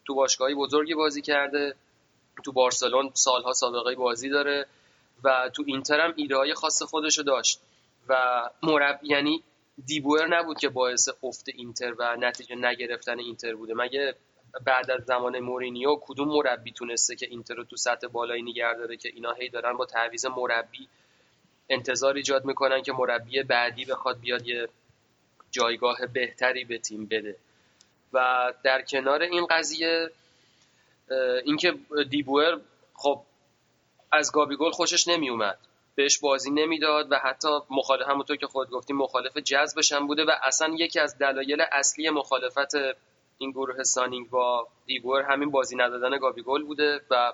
تو باشگاهی بزرگی بازی کرده تو بارسلون سالها سابقه بازی داره و تو اینتر هم ایده های خاص خودشو داشت. و مربی یعنی دیبوئر نبود که باعث افت اینتر و نتیجه نگرفتن اینتر بوده. مگه بعد از زمان مورینیو کدوم مربی تونسته که اینتر رو تو سطح بالایی نگه داره که اینا هی دارن با تعویض مربی انتظار ایجاد می‌کنن که مربی بعدی بخواد بیاد یه جایگاه بهتری به تیم بده. و در کنار این قضیه اینکه دیبوئر خب از گابیگل خوشش نمی اومد بهش بازی نمی‌داد و حتی مخالف همونطور که خود گفتیم مخالف جذبش هم بوده و اصلا یکی از دلایل اصلی مخالفت این گروه سانینگ با دیبوئر همین بازی ندادن گابیگل بوده و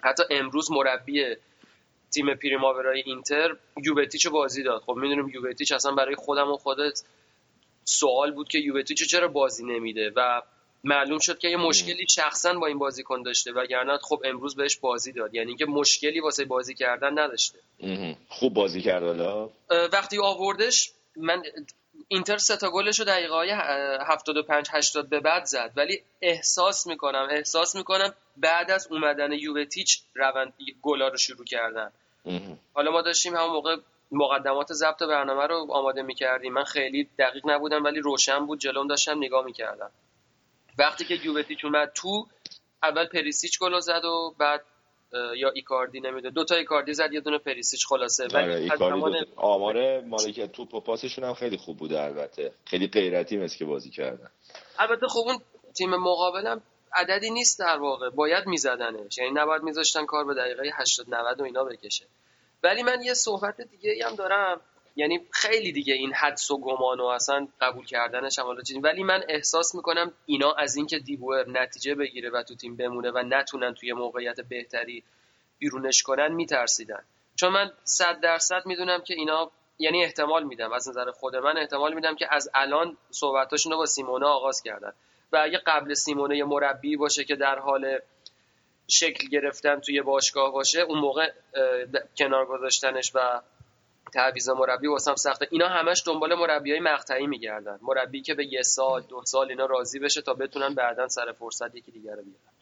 حتی امروز مربی تیم پریماورای اینتر یووتیچ بازی داد. خب می‌دونیم یووتیچ اصلا برای خودم و خودت سوال بود که یووتیچ چرا بازی نمیده و معلوم شد که یه مشکلی شخصا با این بازیکن داشته وگرنه خب امروز بهش بازی داد. یعنی که مشکلی واسه بازی کردن نداشته. خوب بازی کرد حالا. وقتی آوردش من اینتر سه تا گلش رو دقیقه های 75 80 به بعد زد. ولی احساس می‌کنم احساس می‌کنم بعد از اومدن یووتیچ روند گلا رو شروع کردن. حالا ما داشتیم همون موقع مقدمات ضبط برنامه رو آماده می‌کردیم. من خیلی دقیق نبودم ولی روشن بود. جلوم داشتم نگاه می‌کردم. وقتی که یووتیچ اومد تو اول پریسیچ گل زد و بعد یا ایکاردی نمیده دو تا ایکاردی زد یه دونه پریسیچ خلاصه. ولی ایکاردی زمان... آمار مالکیت توپ و پاسشون هم خیلی خوب بوده البته. خیلی غیرتی مثل که بازی کردن. البته خب اون تیم مقابلم عددی نیست در واقع. باید میزدنش. یعنی نباید میذاشتن کار به دقیقه 80 90 و اینا بکشه. ولی من یه صحبت دیگه هم دارم. یعنی خیلی دیگه این حدس و گمان و اصلا قبول کردنش هم ولی من احساس می‌کنم اینا از اینکه دیبوئر نتیجه بگیره و تو تیم بمونه و نتونن توی موقعیت بهتری بیرونش کنن میترسیدن. چون من صد درصد می‌دونم که اینا یعنی احتمال میدم از نظر خود من احتمال میدم که از الان صحبتاشون رو با سیمونه آغاز کردن. و اگه قبل سیمونه یه مربی باشه که در حال شکل گرفتن توی باشگاه باشه اون موقع کنار گذاشتنش و تعویض مربی واسم سخته. اینا همش دنبال مربی های مقطعی میگردن. مربی که به یه سال دو سال اینا راضی بشه تا بتونن بعدا سر فرصت یکی دیگر رو بیارن.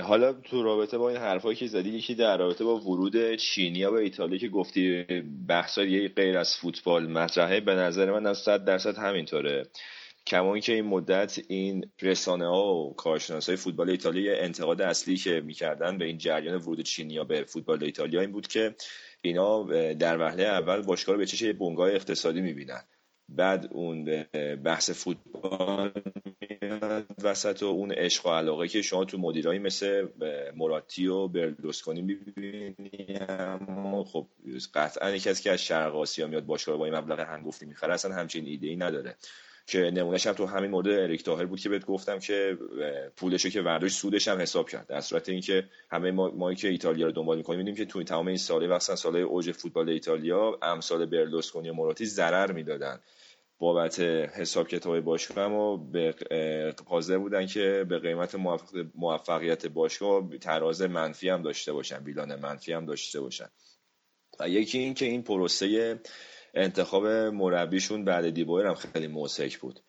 حالا تو رابطه با این حرفایی که زدی یکی در رابطه با ورود چینیا به ایتالیا که گفتی بحثا یه غیر از فوتبال مطرحه به نظر من از 100 درصد همینطوره. کما که این مدت این رسانه ها و کارشناس های فوتبال ایتالیا انتقاد اصلی که می‌کردن به این جریان ورود چینیا به فوتبال ایتالیا این بود که اینا در وهله اول باشگاه رو به چشه بنگاه اقتصادی می‌بینن؟ بعد اون بحث فوتبال وسط و اون عشق و علاقه که شما تو مدیرایی مثل موراتی و برلوسکونی می‌بینی خب قطعا از که از شرق آسیا میاد باشگاه با این مبلغ هنگفتی می‌خره اصلا همچین ایده ای نداره. که نمونهش هم تو همین مورد اریک تاهر بود که بهت گفتم که پولشو که ورداش سودش هم حساب کرد. در صورت اینکه همه ما ما که ایتالیا رو دنبال می‌کنیم می‌بینیم که تو تمام این ساله وقتا سالهای اوج فوتبال ایتالیا امسال برلوسکونی و موراتی ضرر می‌دادن. بابت حساب کتاب باشگاه اما به حاضر بودن که به قیمت موفقیت باشگاه تراز منفی هم داشته باشن بیلان منفی هم داشته باشن. و یکی این که این پروسه انتخاب مربیشون بعد دیبویر هم خیلی موسک بود.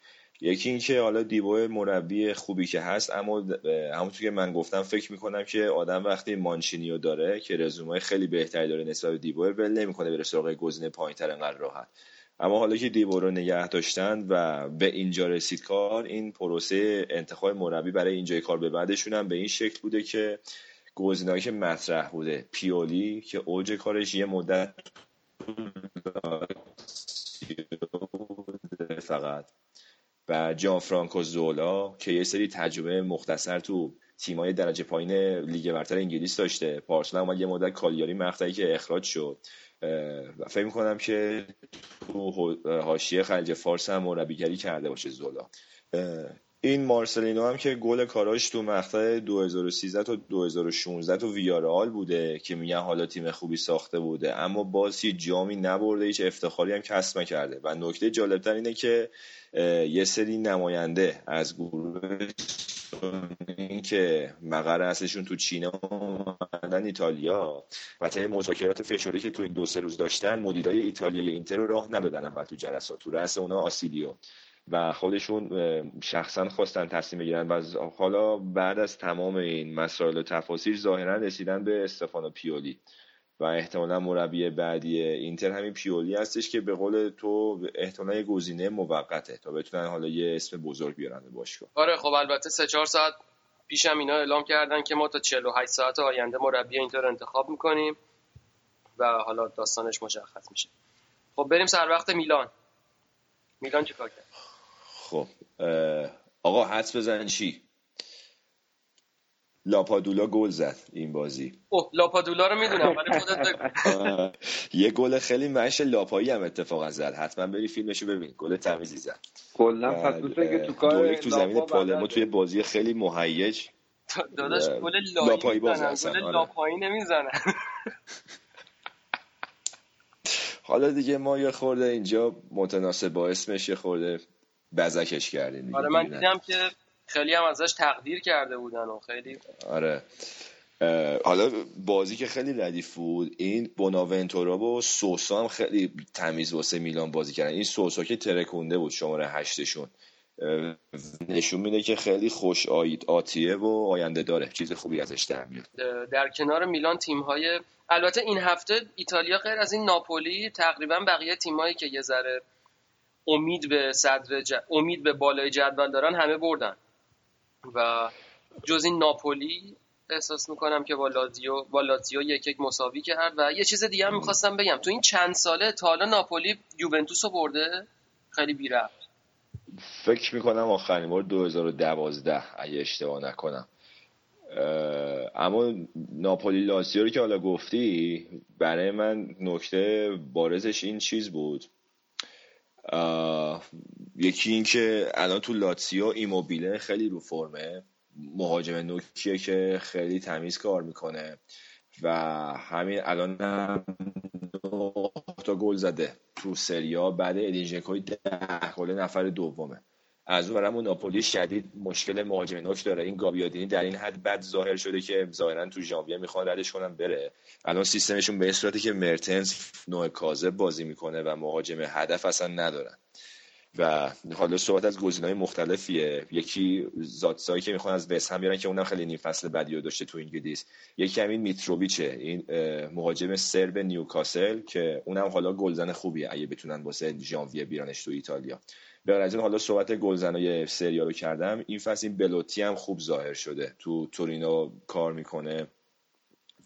یکی اینکه حالا دیبویر مربی خوبی که هست اما همونطور که من گفتم فکر می‌کنم که آدم وقتی مانچینیو داره که رزومه خیلی بهتری داره نسبت به ول نمی‌کنه بره سراغ گزینه پایینتر انقدر راحت. اما حالا که دیبو رو نگه داشتن و به اینجا رسید کار این پروسه انتخاب مربی برای اینجای کار به بعدشون هم به این شکل بوده که گزینه‌ای که مطرح بوده. پیولی که اوج کارش یه مدت فقط. و جان فرانکو زولا که یه سری تجربه مختصر تو تیمای درجه پایین لیگ برتر انگلیس داشته. پارسال هم یه مدت کالیاری مقطعی که اخراج شد. و فکر می‌کنم که تو حاشیه خلیج فارس هم مربیگری کرده باشه زولا. این مارسلینو هم که گل کاراش تو مقطع 2013 تا 2016 تو ویارال بوده که میگن حالا تیم خوبی ساخته بوده. اما باز هیچ جامی نبرده هیچ افتخاری هم کسب نکرده. و نکته جالبتر اینه که یه سری نماینده از گروه که مقر اصلشون تو چین اومدن ایتالیا و طی مذاکرات فشاری که تو این دو سه روز داشتن مدیرای ایتالیایی اینتر رو راه ندادن اول تو جلسات. تو رأس اونا آسیلیو. و خودشون شخصا خواستن تصمیم بگیرن و حالا بعد از تمام این مسائل و تفاصیل ظاهرا رسیدن به استفانو پیولی و احتمالا مربی بعدی اینتر همین پیولی هستش که به قول تو احتمالا یه گزینه موقته تا بتونن حالا یه اسم بزرگ بیارن به باشگاه. آره خب البته سه چهار ساعت پیشم اینا اعلام کردن که ما تا 48 ساعت آینده مربی اینتر انتخاب می‌کنیم و حالا داستانش مشخص میشه. خب بریم سر وقت میلان. میلان چیکار کرد؟ خب آقا حدس بزن چی؟ لاپادولا گل زد این بازی. اوه لاپادولا رو می‌دونم ولی خودت یه گل خیلی مش لاپایی هم اتفاقا زد. حتما بری فیلمشو ببین. گل تمیزی زد. کلا پس که تو کار تو زمین پالمو توی بازی خیلی مهیج. داداش گل لاپایی باز گل اصلا آره. لاپایی نمی‌زنن. حالا دیگه ما یه خورده اینجا متناسب با اسمش یه خورده بزکش کردیم. آره من. دیدم که خیلی هم ازش تقدیر کرده بودن و خیلی آره حالا بازی که خیلی ردیف بود این بوناونتورا و سوسا هم خیلی تمیز واسه میلان بازی کردن این سوسا که ترکونده بود شماره هشتشون نشون میده که خیلی خوش آید آتیه و آینده داره چیز خوبی ازش در میاد در کنار میلان تیم‌های البته این هفته ایتالیا غیر از این ناپولی تقریبا بقیه تیمایی که یه ذره امید به صدر ج... امید به بالای جدول دارن همه بردن. و جز این ناپولی احساس می‌کنم که با لازیو با لاتزیو یک یک مساوی کرد. و یه چیز دیگه هم می‌خواستم بگم. تو این چند ساله تا حالا ناپولی یوونتوس رو برده؟ خیلی بی ربط. فکر می‌کنم آخرین بار 2012 اگه اشتباه نکنم. اما ناپولی لاسیو رو که حالا گفتی برای من نکته بارزش این چیز بود. یکی این که الان تو لاتسیو ایموبیله خیلی رو فرمه. مهاجم نوکیه که خیلی تمیز کار می‌کنه. و همین الان هم تا گل زده تو سریا. بعد ادین ژکوی ده گل نفر دومه. از اون برم ناپولی شدید مشکل مهاجم نوک داره. این گابیادینی در این حد بد ظاهر شده که ظاهرا تو ژانویه می‌خوان ردش کنن بره. الان سیستمشون به صورتی که مرتنز نوع کاذب بازی می‌کنه و مهاجم هدف اصلا ندارن. و حالا صحبت از گزینه‌های مختلفیه. یکی زاتسایی که می‌خوان از وست هم بیارن که اونم خیلی نیم فصل بدی داشته تو انگلیس. یکی همین میتروویچه. این مهاجم سرب نیوکاسل که اونم حالا گلزن خوبیه اگه بتونن واسه ژانویه بیارنش تو ایتالیا. این حالا صحبت گلزنای سریا رو کردم این فصل این بلوتی هم خوب ظاهر شده. تو تورینو کار می‌کنه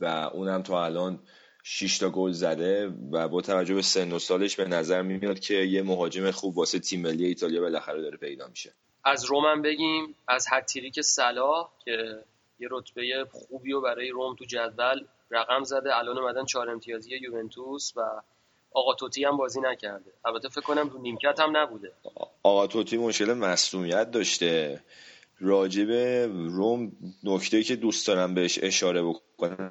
و اونم تا الان 6 تا گل زده و با توجه به سن و سالش به نظر میاد که یه مهاجم خوب واسه تیم ملی ایتالیا بالاخره داره پیدا میشه. از روم هم بگیم از هتریک صلاح که یه رتبه خوبی رو برای روم تو جدول رقم زده الان اومدن چهار امتیازی یوونتوس و آقا توتی هم بازی نکرده. البته فکر کنم رو نیمکت هم نبوده. آقا توتی مشکل مصومیت داشته. راجب روم نکته که دوست دارم بهش اشاره بکنم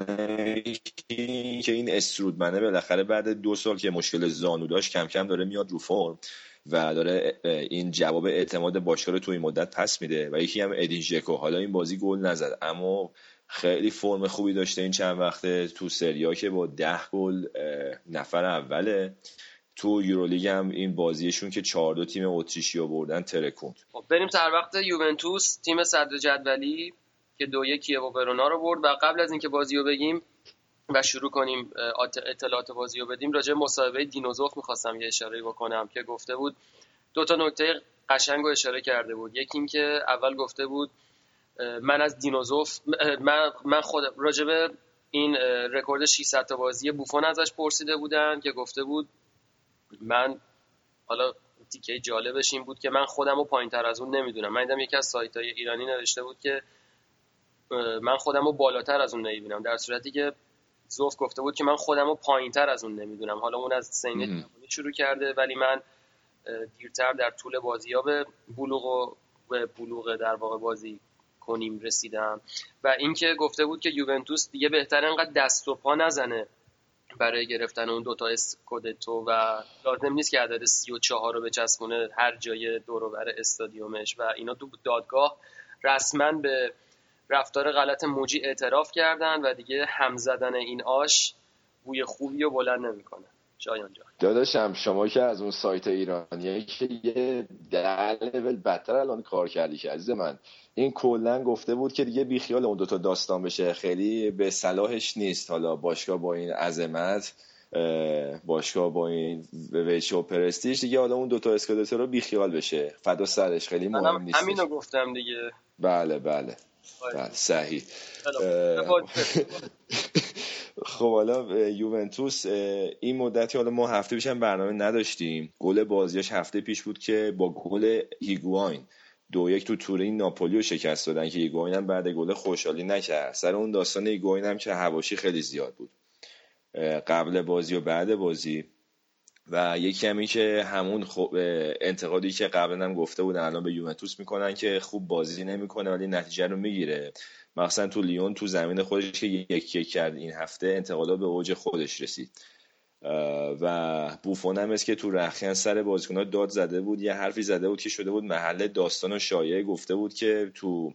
که این استرودمنه بالاخره بعد دو سال که مشکل زانو داشت کم کم داره میاد رو فرم و داره این جواب اعتماد باشگاه رو تو این مدت پس میده و یکی هم ادین ژکو. حالا این بازی گل نزد اما خیلی فرم خوبی داشته این چند وقته تو سریا که با ده گل نفر اوله. تو یورولیگ هم این بازیشون که چهار دو تیم اتریشی رو بردن ترکوند. خب بریم سر وقت یوونتوس تیم صدر جدولی که دو یکی و ورونا رو برد. و قبل از اینکه بازی رو بگیم و شروع کنیم اطلاعات بازی رو بدیم راجع مصاحبه دینوزوف می‌خواستم یه اشاره بکنم که گفته بود دو تا نکته قشنگ رو اشاره کرده بود. یکی اینکه اول گفته بود من از دینوزوف من من خود راجع به این رکورد 600 تا بازی بوفون ازش پرسیده بودن که گفته بود من حالا تیکه جالبش این بود که من خودم رو پایین تر از اون نمی‌دونم. من دیدم یکی از سایت های ایرانی نوشته بود که من خودم رو بالاتر از اون نمی‌بینم. در صورتی که زوف گفته بود که من خودم رو پایین تر از اون نمی‌دونم. حالا اون از سین شروع کرده ولی من دیرتر در طول بازی ها به بلوغ و بلوغ در واقع بازی کنیم رسیدم. و اینکه گفته بود که یوونتوس دیگه بهتر انقدر دست و پا نزنه برای گرفتن اون دوتا اسکودتو و لازم نیست که عدد 34 رو بچسبونه هر جای دور استادیومش. و اینا تو دادگاه رسما به رفتار غلط موجی اعتراف کردن و دیگه هم زدن این آش بوی خوبی و بلند نمی‌کنه شایان جان داداشم شما که از اون سایت ایرانیه که یه در لول بدتر الان کار کردی که عزیز من. این کلا گفته بود که دیگه بیخیال اون دوتا داستان بشه. خیلی به صلاحش نیست. حالا باشگاه با این عظمت باشگاه با این ویچ و پرستیش دیگه حالا اون دوتا اسکادتر رو بیخیال بشه. فدا سرش خیلی مهم نیست همینو گفتم دیگه. بله بله. بله صحیح. خب حالا یوونتوس این مدتی حالا ما هفته پیشم برنامه نداشتیم. گل بازیش هفته پیش بود که با گل هیگواین دو یک تو تورین ناپولی رو شکست دادن که هیگواین هم بعد گل خوشحالی نکرد. سر اون داستان هیگواین هم که هواشی خیلی زیاد بود. قبل بازی و بعد بازی. و یکی همی که همون انتقادی که قبلا هم گفته بودن الان به یوونتوس می‌کنن که خوب بازی نمی‌کنه ولی نتیجه رو می‌گیره. مثلا تو لیون تو زمین خودش که یک یک کرد این هفته انتقادا به اوج خودش رسید. و بوفون هم که تو رخیان سر بازیکنها داد زده بود یه حرفی زده بود که شده بود محل داستان و شایعه گفته بود که تو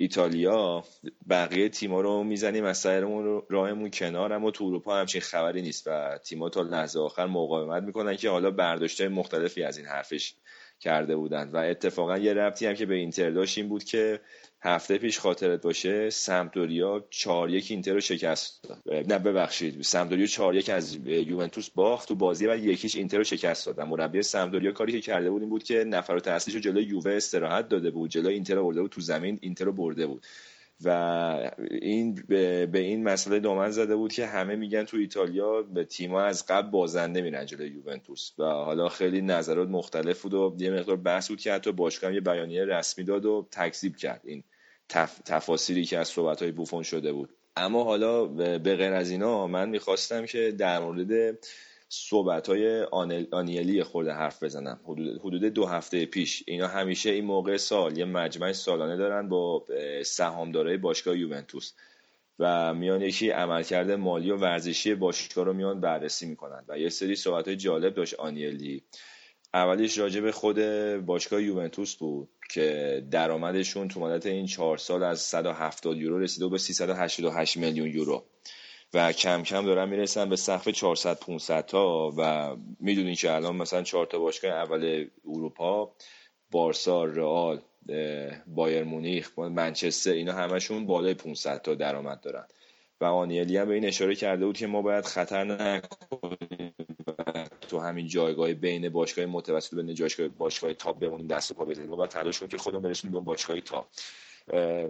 ایتالیا بقیه تیما رو می‌زنیم از سرمون راهمون کنار اما تو اروپا همچین خبری نیست و تیما تا لحظه آخر مقاومت می‌کنن که حالا برداشته مختلفی از این حرفش کرده بودن. و اتفاقا یه ربطی هم که به اینتر داشت این بود که هفته پیش خاطرت باشه سمدوریا 4 یک اینتر رو شکست داد. نه ببخشید. سمدوریا 4 یک از یوونتوس باخت تو بازی بعد یکیش اینتر رو شکست داد. مربی سمدوریا کاری که کرده بود این بود که نفر تأسیسش رو جلوی یووه استراحت داده بود. جلوی اینتر رو برده بود تو زمین اینتر رو برده بود. و این به این مسئله دامن زده بود که همه میگن تو ایتالیا به تیما از قبل بازنده میرن جلوی یوونتوس و حالا خیلی نظرات مختلف بود و یه مقدار بحث بود که حتی باشگاه یه بیانیه رسمی داد و تکذیب کرد این تف... تفاصیلی که از صحبت های بوفون شده بود. اما حالا به غیر از اینا من می‌خواستم که در مورد صحبت های آنیلی خورده حرف بزنم. حدود, حدود دو هفته پیش. اینا همیشه این موقع سال یه مجمع سالانه دارن با سهامدارای باشگاه یوونتوس. و میان یکی عملکرد مالی و ورزشی باشگاه رو میان بررسی می‌کنن و یه سری صحبت های جالب داشت آنیلی. اولیش راجع به خود باشگاه یوونتوس بود که درآمدشون تو مدت این چهار سال از 170 یورو رسیده به 388 میلیون یورو. و کم کم دارن می‌رسن به سقف 400 500 تا و می‌دونین که الان مثلا چهار تا باشگاه اول اروپا بارسا رئال بایر مونیخ منچستر اینا همشون بالای 500 تا درآمد دارن. و آنیلی هم به این اشاره کرده بود که ما باید خطر نکنیم تو همین جایگاه بین باشگاه متوسط به جایگاه باشگاه تاپ بمونیم دست و پا بزنیم. ما تلاش کنیم که خودمون برسونیم به باشگاه تاپ.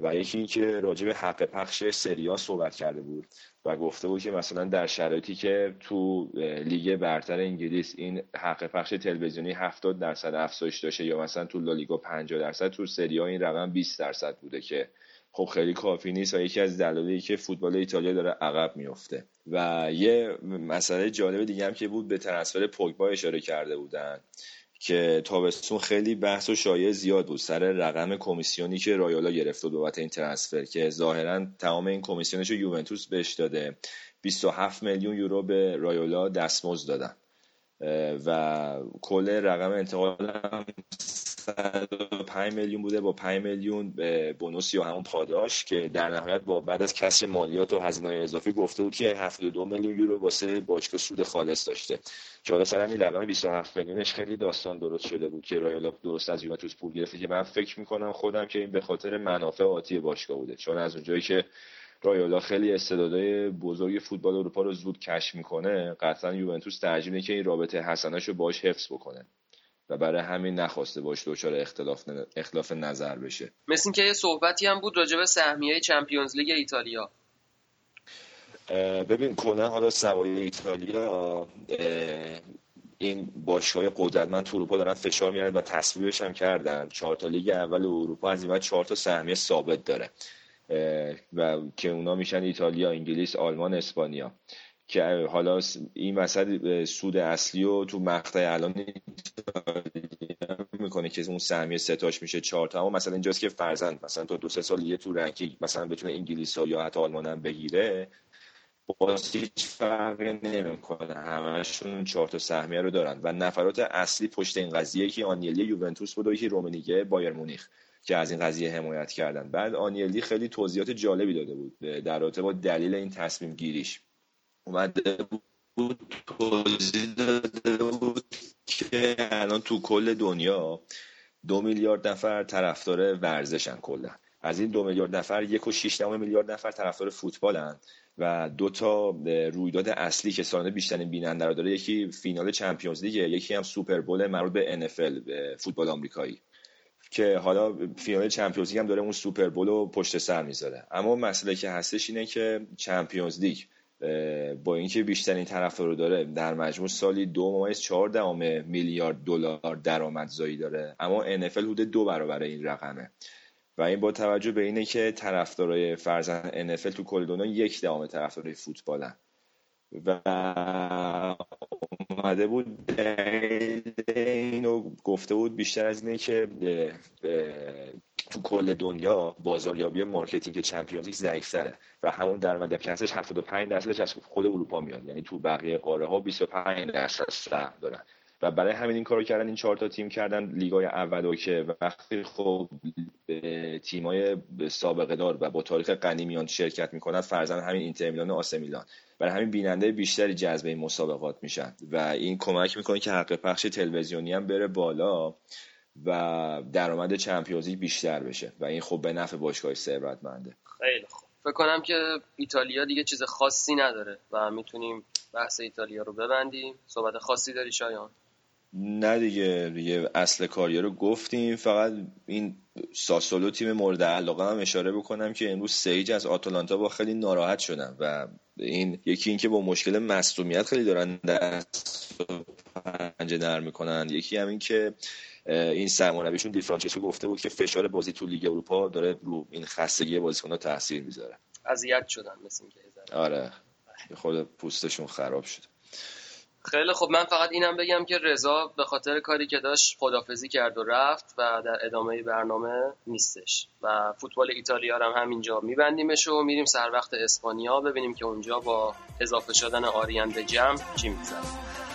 و یکی که راجع به حق پخش سریا صحبت کرده بود. و گفته بود که مثلا در شرایطی که تو لیگ برتر انگلیس این حق پخش تلویزیونی 70 درصد افزایش داشته یا مثلا تو لالیگا 50 درصد تو سریا این رقم 20 درصد بوده که خب خیلی کافی نیست و یکی از دلایلی که فوتبال ایتالیا داره عقب میفته و یه مسئله جالب دیگه هم که بود به transfer پوگبا اشاره کرده بودن. که تابستون خیلی بحث و شایع زیاد بود. سر رقم کمیسیونی که رایولا گرفت و بابت این ترنسفر که ظاهرا تمام این کمیسیونش رو یوونتوس بهش داده. 27 میلیون یورو به رایولا دستمزد دادن. و کل رقم انتقال هم 5 میلیون بوده با 5 میلیون بونوس یا همون پاداش که در نهایت با بعد از کسر مالیات و هزینه اضافی گفته بود که 72 میلیون یورو واسه باشگاه سود خالص داشته. که حالا سر همین رقم 27 میلیونش خیلی داستان درست شده بود که رایالا درست از یوونتوس پول گرفته که من فکر می‌کنم خودم که این به خاطر منافع آتی باشگاه بوده. چون از اونجایی که رایولا خیلی استعدادهای بزرگ فوتبال اروپا رو زود کشف می‌کنه. قطعا یوونتوس ترجیح که این رابطه حسنش رو باش حفظ بکنه و برای همین نخواسته باش دچار اختلاف اختلاف نظر بشه. مثل که یه صحبتی هم بود راجع به سهمیه چمپیونز لیگ ایتالیا. ببین کنه حالا سوای ایتالیا این باشگاه قدرتمند تو اروپا دارن فشار میارن و تصویبش هم کردن. چهار تا لیگ اول اروپا از این بعد چهار تا سهمیه ثابت داره. و که اونا میشن ایتالیا انگلیس آلمان اسپانیا. که حالا این وسط سود اصلی و تو مقطع الان می‌کنه که اون سهمیه ستاش میشه چهار تا. اما مثلا اینجاست که فرزند مثلا تا دو سه سال یه تو رنکینگ مثلا بتونه انگلیس ها یا حتی آلمان هم بگیره باز هیچ فرقی نمی‌کنه. همشون چهار تا سهمیه رو دارن. و نفرات اصلی پشت این قضیه که آنیلی یوونتوس بود و یکی رومنیگه بایر مونیخ. که از این قضیه حمایت کردن. بعد آنیلی خیلی توضیحات جالبی داده بود در رابطه با دلیل این تصمیم گیریش. اومده بود توضیح داده بود که الان تو کل دنیا دو میلیارد نفر طرفدار ورزشن کلا. از این دو میلیارد نفر یک و شیش میلیارد نفر طرفدار فوتبالن و دو تا رویداد اصلی که سالانه بیشترین بیننده رو داره یکی فینال Champions League ه یکی هم Super Bowl مربوط به NFL فوتبال آمریکایی. که حالا فینال Champions League هم داره اون Super Bowl رو پشت سر می‌ذاره. اما مسئله که هستش اینه که Champions League با اینکه بیشترین طرفدار رو داره در مجموع سالی دو ممیز چهار دهم میلیارد دلار درآمدزایی داره اما NFL حدود دو برابر این رقمه. و این با توجه به اینه که طرفدارای فرضاً NFL تو کل دنیا یک دهم طرفدارای فوتبالن. و اومده بود اینو گفته بود بیشتر از اینه که تو کل دنیا بازاریابی marketing Champions League ضعیف‌تره و همون درآمد کلش 75 درصدش از خود اروپا میاد. یعنی تو بقیه قاره ها 25 درصد سهم دارن. و برای همین این کارو کردن این چهار تا تیم کردن لیگای اول که وقتی خب تیمای سابقه دار و با تاریخ غنی میان شرکت می‌کنن فرزن همین اینتر میلان و آسه میلان. برای همین بیننده بیشتری جذب این مسابقات میشن و این کمک می‌کنه که حق پخش تلویزیونی هم بره بالا و درآمد چمپیونز بیشتر بشه. و این خب به نفع باشگاه ثروتمنده. خیلی خوب. فکر کنم که ایتالیا دیگه چیز خاصی نداره و می‌تونیم بحث ایتالیا رو ببندیم. صحبت خاصی داری شایان؟ نه دیگه یه اصل کاریا رو گفتیم. فقط این ساسولو تیم مورد علاقه هم اشاره بکنم که امروز سه هیچ از آتالانتا باخت خیلی ناراحت شدن و این یکی اینکه با مشکل مصدومیت خیلی دارن دست پنجه نرم می‌کنن. یکی هم این که این سرمربیشون دی فرانچسکو گفته بود که فشار بازی تو لیگ اروپا داره رو این خستگی بازیکن‌ها تاثیر می‌ذاره. اذیت شدن مثل اینکه آره. خود پوستشون خراب شد خیلی خب من فقط اینم بگم که رضا به خاطر کاری که داشت خدافظی کرد و رفت و در ادامه برنامه نیستش. و فوتبال ایتالیا هم همینجا میبندیمش و میریم سر وقت اسپانیا ببینیم که اونجا با اضافه شدن آریان به جمع چی میگذره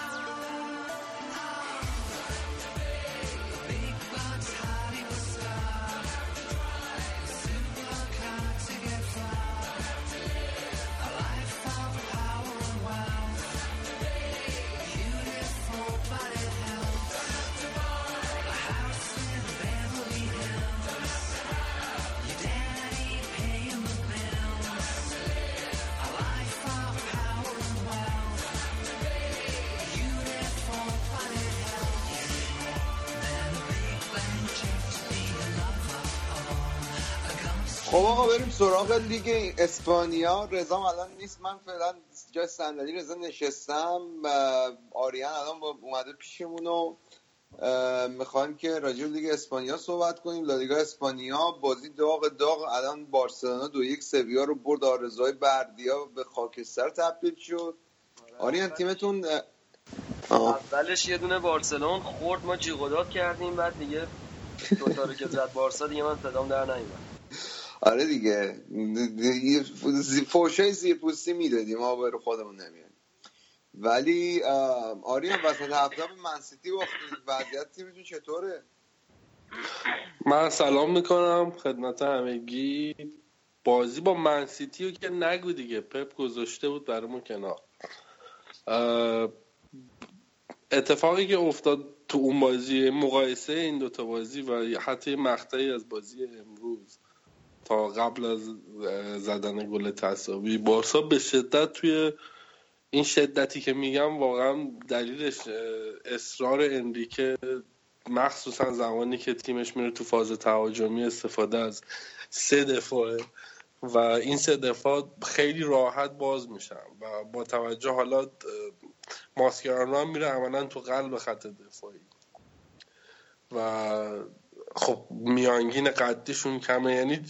اسپانیا رضا الان نیست. من فعلا جای صندلی رضا نشستم. آریان الان اومده پیشمون و می‌خوایم که راجع لیگ اسپانیا صحبت کنیم. لالیگا اسپانیا بازی داغ داغ. الان بارسلونا دو یک سویا رو برد. آرزوهای بردیا به خاکستر تبدیل شد. آریان تیمتون اولش یه دونه بارسلون خورد. ما جیغ کردیم. بعد دیگه دوتا رو که زد بارسا دیگه من صدام در نیومد. آره دیگه. فوشای زیر پوستی می‌دادیم ما رو خودمون نمیاد ولی آریان وسط هفته به منسیتی باختید وضعیت تیمتون چطوره؟ من سلام می‌کنم خدمت همگی. بازی با منسیتی رو که نگو دیگه. پپ گذاشته بود برامون کنار. اتفاقی که افتاد تو اون بازی مقایسه این دوتا بازی و حتی مقطعی از بازی امروز. تا قبل از زدن گل تصاوی بارسا به شدت توی این شدتی که میگم واقعا دلیلش اصرار انریکه مخصوصا زمانی که تیمش میره تو فاز تهاجمی استفاده از سه دفاعه و این سه دفاع خیلی راحت باز میشن و با توجه حالا ماسکرانو میره عملا تو قلب خط دفاعی. و خب میانگین قدیشون کمه. یعنی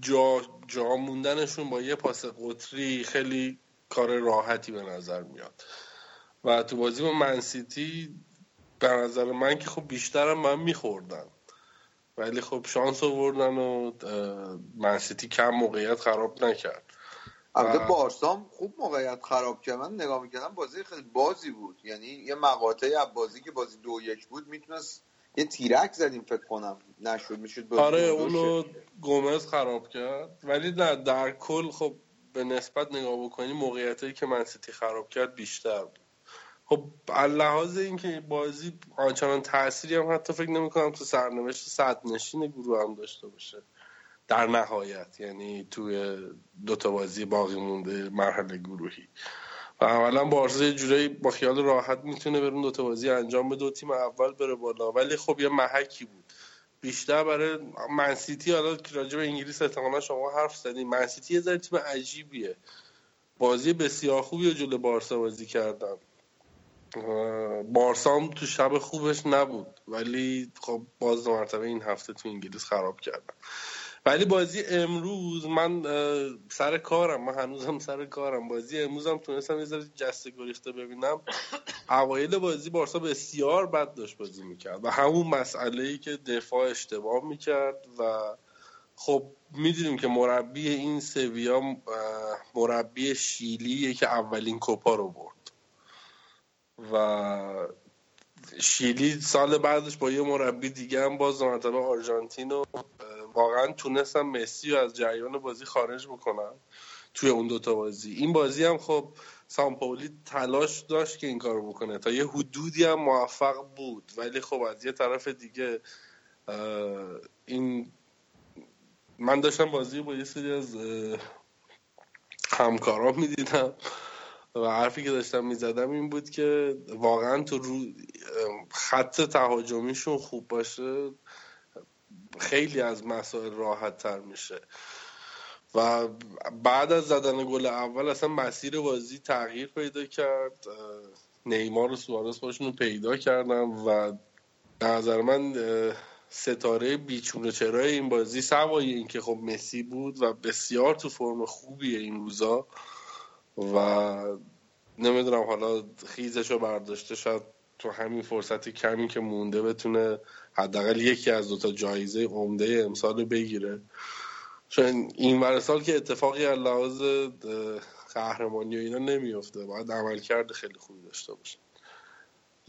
جا, جا موندنشون با یه پاس قطری خیلی کار راحتی به نظر میاد. و تو بازی با منسیتی به نظر من که خب بیشترم من میخوردن ولی خب شانس آوردن و منسیتی کم موقعیت خراب نکرد. البته بارسام خوب موقعیت خراب کرد. من نگاه می‌کردم بازی خیلی بازی بود. یعنی یه مقاطعی از بازی که بازی دو یک بود می‌تونست یه تیرک زدیم فکر کنم. نشد می‌شد آره اونو گومز خراب کرد. ولی نه در کل خب به نسبت نگاه بکنی موقعیتی که منسیتی خراب کرد بیشتر بود. خب لحاظ اینکه بازی آنچنان تأثیری هم حتی فکر نمی کنم تو سرنوشت صد نشین گروه هم داشته باشه. در نهایت یعنی توی دوتا بازی باقی مونده مرحله گروهی. و اولا بارسا یه جورایی با خیال راحت می‌تونه برون دوتا بازی انجام به دو تیم اول بره بالا. ولی خب یه محکی بود. بیشتر برای منسیتی حالا راجع به انگلیس احتمالا شما حرف زدیم منسیتی یه ذره تیم عجیبیه. بازی بسیار خوبی و جلو بارسا بازی کردن. بارسا هم تو شب خوبش نبود. ولی خب باز دو مرتبه این هفته تو انگلیس خراب کردن. ولی بازی امروز من سر کارم من هنوزم سر کارم. بازی امروزم تونستم یه ذره جسته گریخته ببینم. اوایل بازی بارسا بسیار بد داشت بازی می‌کرد و همون مسئله ای که دفاع اشتباه می‌کرد و خب می‌دونیم که مربی این سویا مربی شیلیه که اولین کوپا رو برد. و شیلی سال بعدش با یه مربی دیگه هم باز مرتبه آرژانتین و واقعا تونستم مسی رو از جریان بازی خارج بکنم توی اون دوتا بازی. این بازی هم خب سامپولی تلاش داشت که این کارو بکنه. تا یه حدودی هم موفق بود. ولی خب از یه طرف دیگه این من داشتم بازی با یه سری از همکارام می‌دیدم و حرفی که داشتم می‌زدم این بود که واقعا تو رو خط تهاجمیشون خوب باشه. خیلی از مسائل راحت تر میشه. و بعد از زدن گل اول اصلا مسیر بازی تغییر پیدا کرد. نیمار و سوارس باشون رو پیدا کردم و نظر من ستاره بیچون چرای این بازی سوای این که خب مسی بود و بسیار تو فرم خوبیه این روزا و نمی‌دونم حالا خیزش رو برداشته شاید تو همین فرصت کمی که مونده بتونه حداقل یکی از دوتا جایزه عمده امسال بگیره. چون این ور سال که اتفاقی از لحاظ قهرمانی و اینا نمیفته باید عملکرد خیلی خوبی داشته باشه.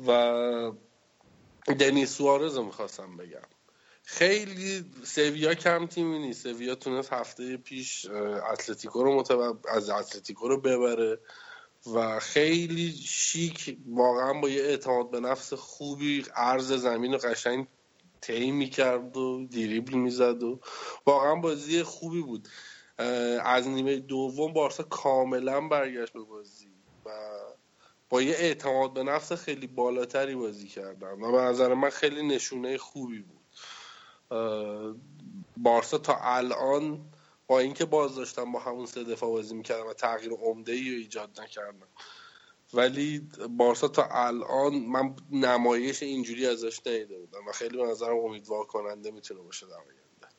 و دنیس سوارز رو می‌خواستم بگم. خیلی سویا کم تیمی نیست. سویا تونست هفته پیش اتلتیکو رو متو... از اتلتیکو رو ببره. و خیلی شیک واقعا با یه اعتماد به نفس خوبی عرض زمین و قشنگ طی می‌کرد و دریبل می‌زد و واقعا بازی خوبی بود. از نیمه دوم بارسا کاملا برگشت به بازی و با یه اعتماد به نفس خیلی بالاتری بازی کردن و به نظر من خیلی نشونه خوبی بود. بارسا تا الان با اینکه باز داشتم با همون سه دفاع بازی می‌کردم و تغییر عمده ای ایجاد نکردم. ولی بارسا تا الان من نمایش اینجوری ازش نیده بودم و خیلی به نظرم امیدوار کننده می‌تونه باشه در آینده.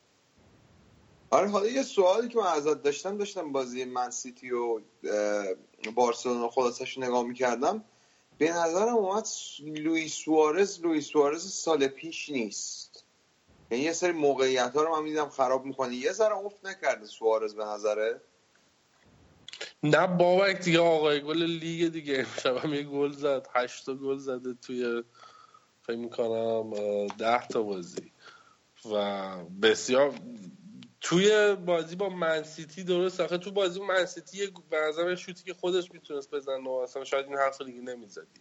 آره حالا یه سوالی که من ازت داشتم داشتم بازی من سیتی و بارسلونا خلاصش نگاه می‌کردم. به نظرم اومد لوئیس سوارز لوئیس سوارز سال پیش نیست. یعنی یه سری موقعیت ها رو من میدم خراب می‌کنه یه ذره افت نکرده سوارز به نظره. نه بابک دیگه آقای گل لیگ دیگه. امشب یه گل زد هشت گل زده توی فکر می‌کنم ده تا بازی. و بسیار توی بازی با منسیتی درست. آخه تو بازی با منسیتی به نظر شوتی که خودش می‌تونست بزنه و اصلا شاید این حرف دیگه نمی‌زدی.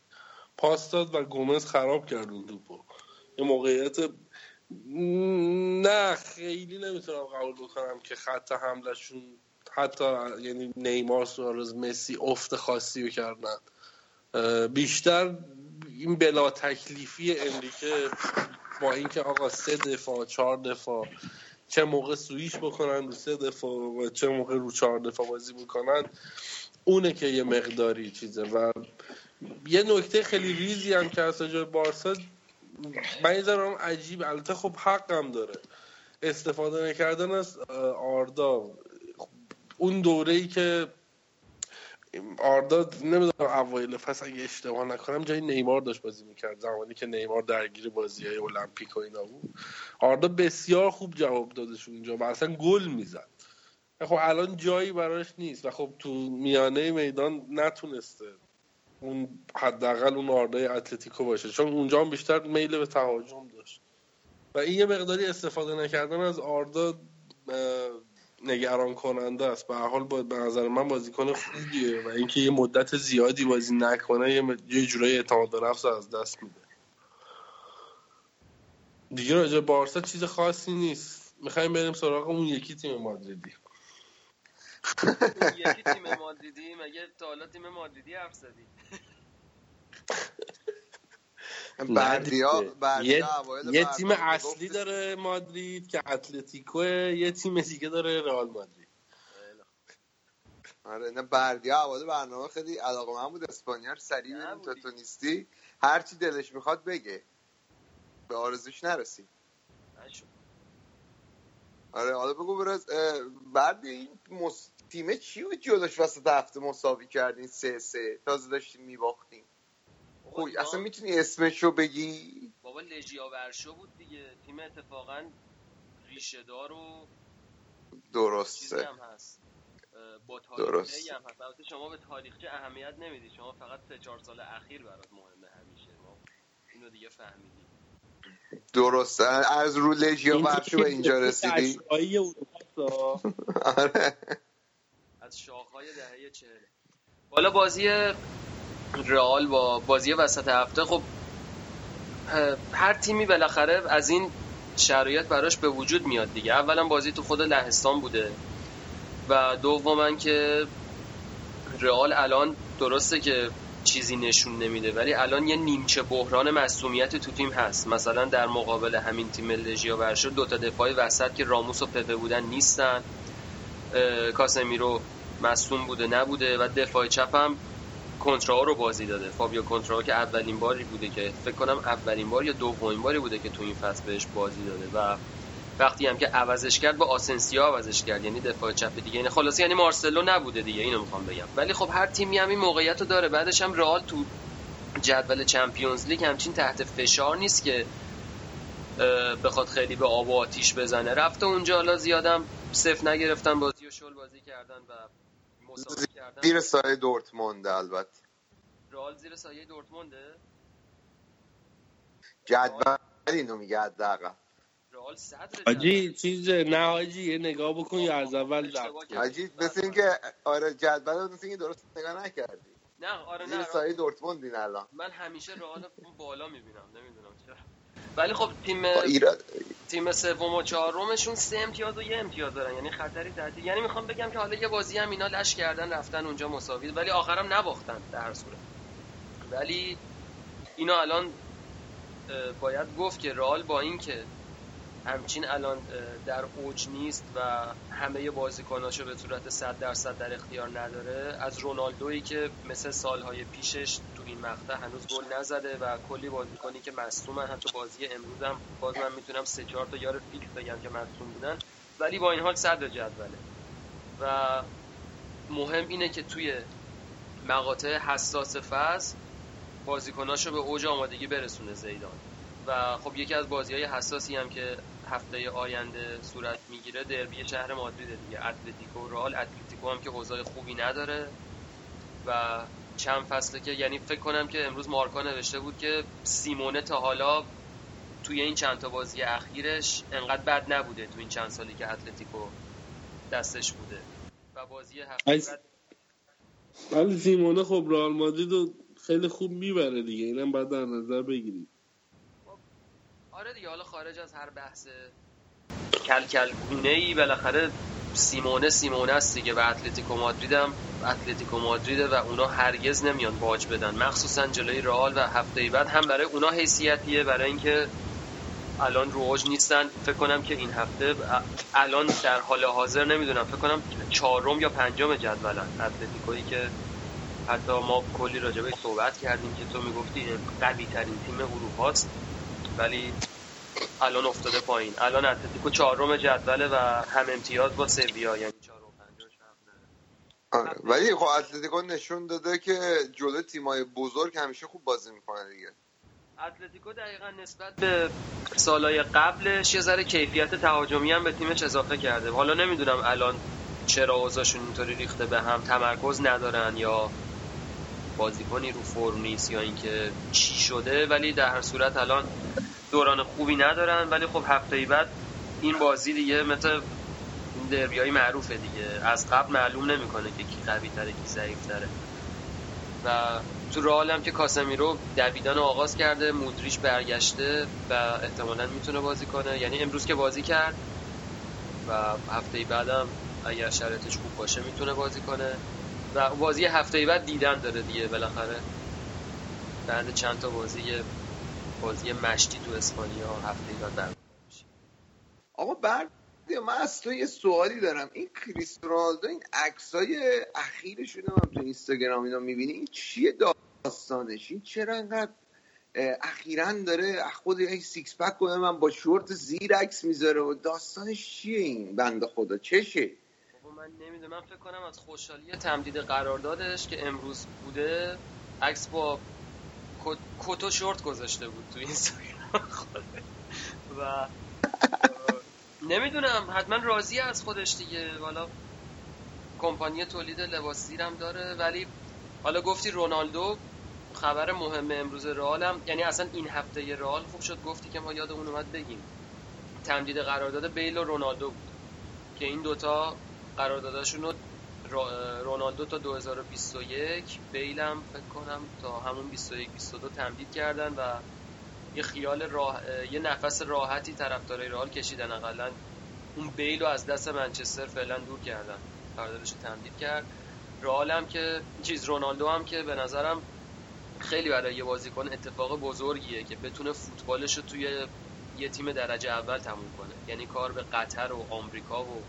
پاس داد و گومز خراب کرد اون توپو. یه موقعیت نه خیلی نمی‌تونم قبول بکنم که خط حملشون حتی یعنی نیمار سوارز مسی افت خاصی کردن. بیشتر این بلا تکلیفی امریکه با اینکه آقا سه دفاع چهار دفاع چه موقع سویش بکنن رو سه دفاع و چه موقع رو چهار دفاع بازی بکنن اونه که یه مقداری چیزه. و یه نکته خیلی ریزی هم که از بارسا من یه عجیب البته خب حقم داره. استفاده نکردن از آردا. اون دوره ای که آردا نمی‌دونم اوایل فصل اگه اشتباه نکنم جای نیمار داشت بازی می‌کرد زمانی که نیمار درگیر بازی های المپیک و اینا بود. آردا بسیار خوب جواب دادش اونجا و اصلا گل می‌زد. خب الان جایی براش نیست و خب تو میانه میدان نتونسته اون حداقل اون آردای اتلتیکو باشه. چون اونجا هم بیشتر میل به تهاجم داشت. و این یه مقداری استفاده نکردن از آردا نگران کننده است. به حال با به نظر من بازیکن خوبیه و اینکه یه مدت زیادی بازی نکنه یه, یه جورایی اعتماد نفس از دست میده. دیگه راجع بارسا چیز خاصی نیست. می‌خوایم بریم سراغ اون یکی تیم مادریدی. یکی تیم مادریدی مگه تا حالا تیم مادریدی حرف زدی. بردیا یه, یه تیم اصلی داره مادرید که اتلتیکو یه تیم دیگه داره رئال مادرید. آره نه بردیا اول برنامه خیلی علاقه من بود اسپانیا رو سریع ببینیم تا تو نیستی هر چی دلش می‌خواد بگه. به آرزوش نرسی. آره حالا بگو برز بعد این مس... تیمه چی بود جلوش وسط هفته مساوی کردین سه سه؟ تازه داشتیم میباختیم خب اصلا می‌تونی اسمش رو بگی؟ بابا لژیا ورشو بود دیگه. تیم اتفاقا ریشه دار و درسته. هم هست. با تاریخچه هم هست. البته شما به تاریخچه اهمیت نمیدی شما فقط سه چهار سال اخیر برات مهمه همیشه. ما اینو دیگه فهمیدیم. درسته. از رو لژیا ورشو به اینجا رسیدی؟ آره. از شاخهای دهه چهل. بالا بازی رئال با بازی وسط هفته خب هر تیمی بالاخره از این شرایط براش به وجود میاد دیگه. اولا بازی تو خود لهستان بوده و دوما که رئال الان درسته که چیزی نشون نمیده ولی الان یه نیمچه بحران مسئولیت تو تیم هست. مثلا در مقابل همین تیم لژیا ورشو دو تا دفاع وسط که راموس و پپه بودن نیستن. کاسمیرو مصوم بوده نبوده و دفاع چپ هم کنترا رو بازی داده. فابیو کنترا که اولین باری بوده که فکر کنم اولین بار یا دومین باری بوده که تو این فصل بهش بازی داده و وقتی هم که عوضش کرد با آسنسیا عوضش کرد. یعنی دفاع چپ دیگه. یعنی خلاص یعنی مارسلو نبوده دیگه. اینو می‌خوام بگم. ولی خب هر تیمی هم این موقعیت رو داره. بعدش هم رئال تو جدول چمپیونز لیگ همچین تحت فشار نیست که بخواد خیلی به آب و آتیش بزنه. رفته اونجا. حالا زیادم صفر نگرفتن. بازی و شل بازی کردن و زیر سایه دورتموند البته. رئال زیر سایه دورتمونده؟ جدول اینو میگه حداقل. رئال صدر حاجی چیز نه حاجی یه نگاه بکن یا از اول زد حاجی مثل اینکه آره جدول مثل اینکه درست نگاه نکردی. نه آره زیر نه سایه دورتموند این الان. من همیشه رئال بالا می‌بینم نمی‌دونم چرا. ولی خب تیم ایراد تیم سوم و چهارمشون سه امتیاز و یه امتیاز دارن. یعنی خطری تعدیل یعنی می‌خوام بگم که حالا یه بازی هم اینا لش کردن رفتن اونجا مساوی ولی آخرم نباختن در هر صورت. ولی اینا الان باید گفت که رئال با اینکه همچین الان در اوج نیست و همه بازیکناشو به صورت 100 درصد در اختیار نداره از رونالدویی که مثل سالهای پیشش تو این مقطع هنوز گل نزده و کلی بازیکنی که مصدومن. حتی بازی امروز هم باز من می‌تونم سه چهار تا یار فیکس بگم که مصدوم بودن. ولی با این حال صدر جدوله. و مهم اینه که توی مقاطع حساس فاز بازیکناشو به اوج آمادگی برسونه زیدان. و خب یکی از بازی های حساسی هم که هفته آینده صورت می‌گیره دربی شهر مادرید دیگه. اتلتیکو رئال اتلتیکو هم که اوضاع خوبی نداره و چند فصله که یعنی فکر کنم که امروز مارکا نوشته بود که سیمونه تا حالا توی این چند تا بازی اخیرش انقدر بد نبوده تو این چند سالی که اتلتیکو دستش بوده. و بازی ولی سیمونه خب رئال مادرید رو خیلی خوب می‌بره دیگه. اینم باید در نظر بگیرید آره دیگه حالا خارج از هر بحث کل کل گونه ای بالاخره سیمونه سیمونه است دیگه و اتلتیکو مادرید هم اتلتیکو مادریده و اونا هرگز نمیان باج بدن. مخصوصا جلوی رئال و هفته بعد هم برای اونا حیثیتیه برای اینکه الان رو اوج نیستن. فکر کنم که این هفته الان در حال حاضر نمی‌دونم. فکر کنم چهارم یا پنجم جدولن اتلتیکویی که حتی ما کلی راجبه صحبت کردیم که تو می‌گفتی قوی ترین تیم اروپا ولی الان افتاده پایین. الان اتلتیکو چهارم جدوله و هم امتیاز با سویا یعنی چهارم آره. ولی خب اتلتیکو نشون داده که جلو تیمای بزرگ همیشه خوب بازی می‌کنه دیگه. اتلتیکو دقیقا نسبت به سالهای قبلش یه ذره کیفیت تهاجمی هم به تیمش اضافه کرده. حالا نمی‌دونم الان چرا اوضاعشون اینطوری ریخته به هم تمرکز ندارن یا بازیکنی رو فرم نیست یا اینکه چی شده ولی در هر صورت الان دوران خوبی ندارن ولی خب هفته ای بعد این بازی دیگه مثل این دربی های معروفه دیگه. از قبل معلوم نمی‌کنه که کی قوی تره کی ضعیف تره و تو رئال هم که کاسمیرو دویدن آغاز کرده مودریچ برگشته و احتمالا می‌تونه بازی کنه. یعنی امروز که بازی کرد و هفته بعدم اگر شرایطش خوب باشه می‌تونه بازی کنه. و بازی هفته بعد دیدن داره دیگه بالاخره. بعد چند تا بازی بازی مشتی تو اسپانیا هفته بعد برگزار میشه آقا بعد من از تو یه سوالی دارم. این کریس رونالدو این عکسای اخیرش رو من تو اینستاگرام اینا می‌بینی؟ این چیه داستانش؟ این چرا انقدر اخیرا داره خود یک six pack کنه من با شورت زیر عکس می‌ذاره؟ و داستانش چیه این بنده خدا؟ چشه؟ بابا من نمی‌دونم. من فکر کنم از خوشحالی تمدید قراردادش که امروز بوده عکس با کت- کت و شورت گذاشته بود تو اینستاگرام. و نمی‌دونم حتما راضی از خودش دیگه. حالا کمپانی تولید لباس زیرم داره ولی حالا گفتی رونالدو خبر مهم امروز رئال هم یعنی اصلا این هفته رئال خوب شد گفتی که ما یادمون اومد بگیم. تمدید قرارداد بیل و رونالدو بود که این دوتا قرارداداشون رو رونالدو تا 2021 بیل هم فکر کنم تا همون 21 22 تمدید کردن و یه خیال راه یه نفس راحتی طرفدارای رئال کشیدن. اقلا اون بیل رو از دست منچستر فعلا دور کردن. قراردادش تمدید کرد. رئال هم که چیز رونالدو هم که به نظرم خیلی برای یه بازیکن اتفاق بزرگیه که بتونه فوتبالش رو توی یه تیم درجه اول تموم کنه. یعنی کار به قطر و آمریکا و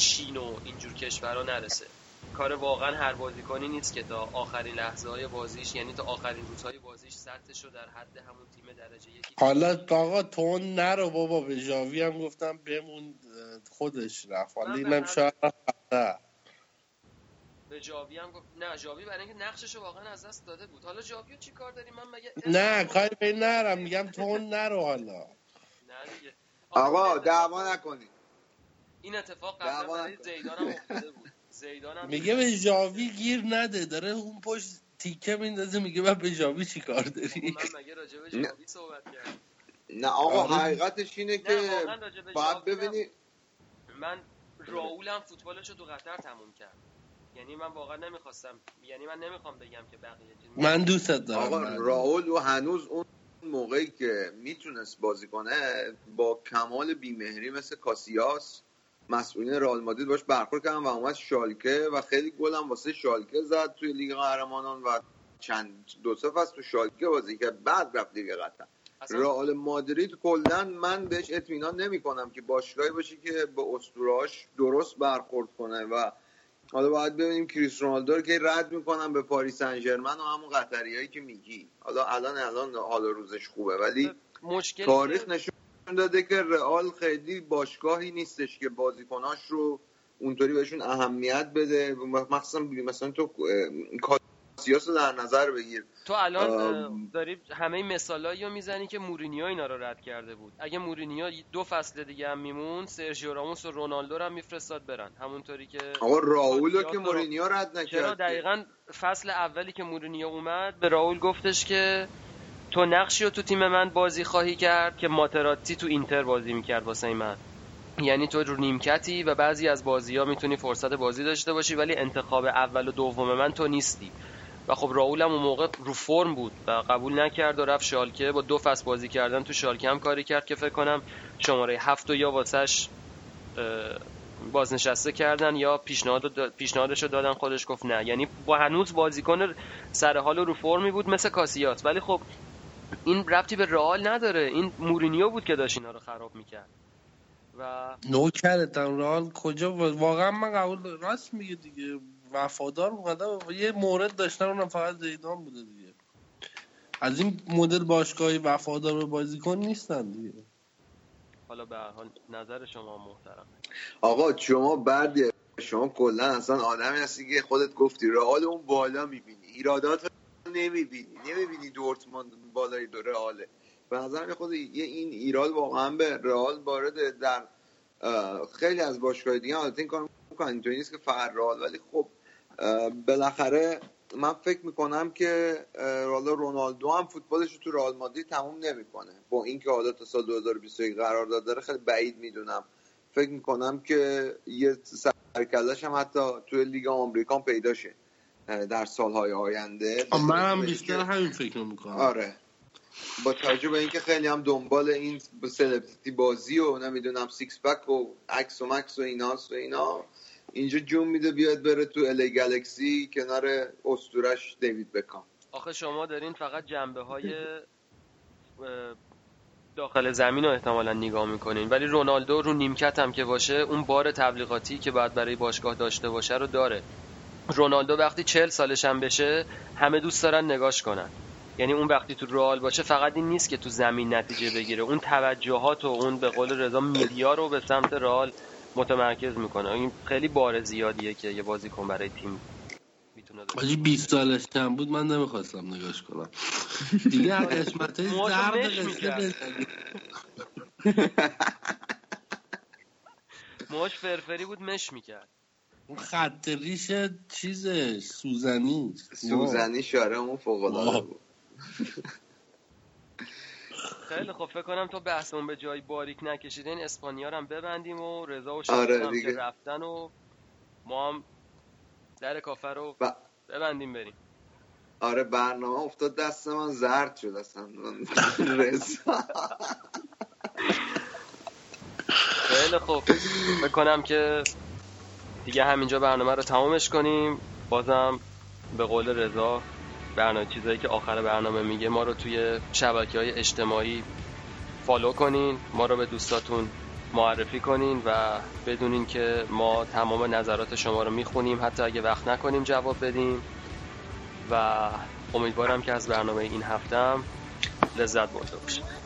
چین و اینجور کشورها نرسه. کار واقعا هر بازیکنی نیست که تا آخرین لحظه های بازیش یعنی تا آخرین روزهای بازیش سطحش رو در حد همون تیم درجه یکی حالا آقا تو نرو بابا به ژاوی هم گفتم بمون خودش رفت. حالا اینم هم- شاید نه. به جاوی هم گفت نه جاوی برای اینکه نقشش رو واقعا از دست داده بود. حالا جاوی رو چی کار داریم؟ من مگه نه کاری به این نرم. میگم تو نرو حالا. نه دیگه. آقا دعوا نکنید. این اتفاق قبلا دعوا برای. زیدان هم افتاده بود. زیدان هم میگه به ژاوی گیر نده. داره اون پشت تیکه میندازه میگه من به ژاوی چی کار داری من مگه راجع به جاوی صحبت کردم؟ نه آقا آره. حقیقتش اینه که باید جاوی هم- ببینی من راولم فوتبالش رو تو قطر تموم کرد یعنی من واقعا نمی‌خواستم یعنی من نمی‌خوام بگم که بقیه چیز من دوستت دارم آقا. راول و هنوز اون موقعی که می‌تونست بازی کنه با کمال بیمهری مثل کاسیاس مسئولین رئال مادرید باش برخورد کردن و اومد شالکه و خیلی گل هم واسه شالکه زد توی لیگ قهرمانان و چند دو سه فصل تو شالکه بازی کرد بعد رفت لیگ قطر. رئال مادرید کلا من بهش اطمینان نمی کنم که باشگاهی باشه که با اسطورهاش درست برخورد کنه و حالا باید ببینیم کریس رونالدو رو که رد می‌کنم به پاریس سن ژرمن و همون قطریایی که میگی. حالا الان الان حال روزش خوبه ولی مشکلی تاریخ که نشون داده که رئال خیلی باشگاهی نیستش که بازیکناش رو اونطوری بهشون اهمیت بده مخصوصا مثلا تو کاسیاس رو در نظر بگیر تو الان. داری همه مثالایی رو می‌زنی که مورینیو اینا رو رد کرده بود اگه مورینیو دو فصل دیگه هم می‌موند سرژیو راموس و رونالدو رو هم میفرستاد برن همونطوری که آقا راول که مورینیو رد نکرد چرا. دقیقا فصل اولی که مورینیو اومد به راول گفتش که تو نقشی رو تو تیم من بازی خواهی کرد که ماتراتزی تو اینتر بازی می‌کرد واسه من. یعنی تو رو نیمکتی و بعضی از بازی ها می‌تونی فرصت بازی داشته باشی ولی انتخاب اول و دوم من تو نیستی. و خب راول هم اون موقع رو فرم بود و قبول نکرد و رفت شالکه. با دو فصل بازی کردن تو شالکه هم کاری کرد که فکر کنم شماره هفت و یا واسش بازنشسته کردن یا پیشنهاد پیشنهادش رو دادن خودش گفت نه. یعنی با هنوز بازیکن سر حال رو فرمی بود مثل کاسیاس. ولی خب این ربطی به رئال نداره. این مورینیو بود که داشت اینا رو خراب می‌کرد. و نوکرتم رئال کجا واقعا من قبول راست میگه دیگه. وفادار اومدم یه مورد داشتن اونم فقط زیدان بوده دیگه. از این مدل باشگاهی وفادار به بازیکن نیستن دیگه. حالا به هر حال نظر شما محترم. آقا شما بعد شما کلا اصلا آدمی هستی که خودت گفتی رئال اون بالا می‌بینی. ایرادات نمی‌بینی. نمی‌بینی دورتموند بالای دو رئاله. به نظر خود یه این ایراد واقعا به رئال وارد در خیلی از باشگاه دیگه حالت این کار می‌کنن اینطوری نیست که فقط رئال ولی خب بالاخره من فکر می‌کنم که حالا رونالدو هم فوتبالش رو تو رئال مادرید تموم نمی‌کنه. با اینکه حالا تا سال 2021 قرار داره خیلی بعید می‌دونم. فکر می‌کنم که یه سرکلش هم حتی توی لیگ آمریکا پیدا شه در سالهای آینده. من هم بیشتر همین فکر می‌کنم. آره. با توجه به اینکه خیلی هم دنبال این سلبریتی بازی و نمی‌دونم six pack و عکس و مکس و ایناست و اینا اینجا جون میده بیاد بره تو LA Galaxy کنار اسطوره‌ش دیوید بکام. آخه شما دارین فقط جنبه های داخل زمین رو احتمالا نگاه می‌کنین. ولی رونالدو رو نیمکت هم که باشه اون بار تبلیغاتی که باید برای باشگاه داشته باشه رو داره. رونالدو وقتی چل سالش هم بشه همه دوست دارن نگاش کنن. یعنی اون وقتی تو رئال باشه فقط این نیست که تو زمین نتیجه بگیره. اون توجهات و اون به قول رضا میدیا رو به سمت رئال متمرکز می‌کنه. این خیلی بار زیادیه که یه بازیکن برای تیم می‌تونه داشته 20 سالش کم بود من نمی‌خواستم نگاش کنم. دیگه قسمت درد قصه موش فرفری بود مش می‌کرد. اون خط ریش چیزش سوزنی. سوزنی شاره اون فوق العاده بود. خیلی خب فکر کنم تو بحثمون به جای باریک نکشیدین اسپانیا هم ببندیم و رضا و آره هم که رفتن و ما هم در کافه رو ب... ببندیم بریم. آره برنامه افتاد. دست من زرد شد اصلا. رضا. خیلی خوب. بکنم که دیگه همینجا برنامه رو تمامش کنیم. بازم به قول رضا برنامه چیزایی که آخر برنامه میگه ما رو توی شبکه های اجتماعی فالو کنین ما رو به دوستاتون معرفی کنین و بدونین که ما تمام نظرات شما رو می‌خونیم. حتی اگه وقت نکنیم جواب بدیم. و امیدوارم که از برنامه این هفتم لذت برده باشید.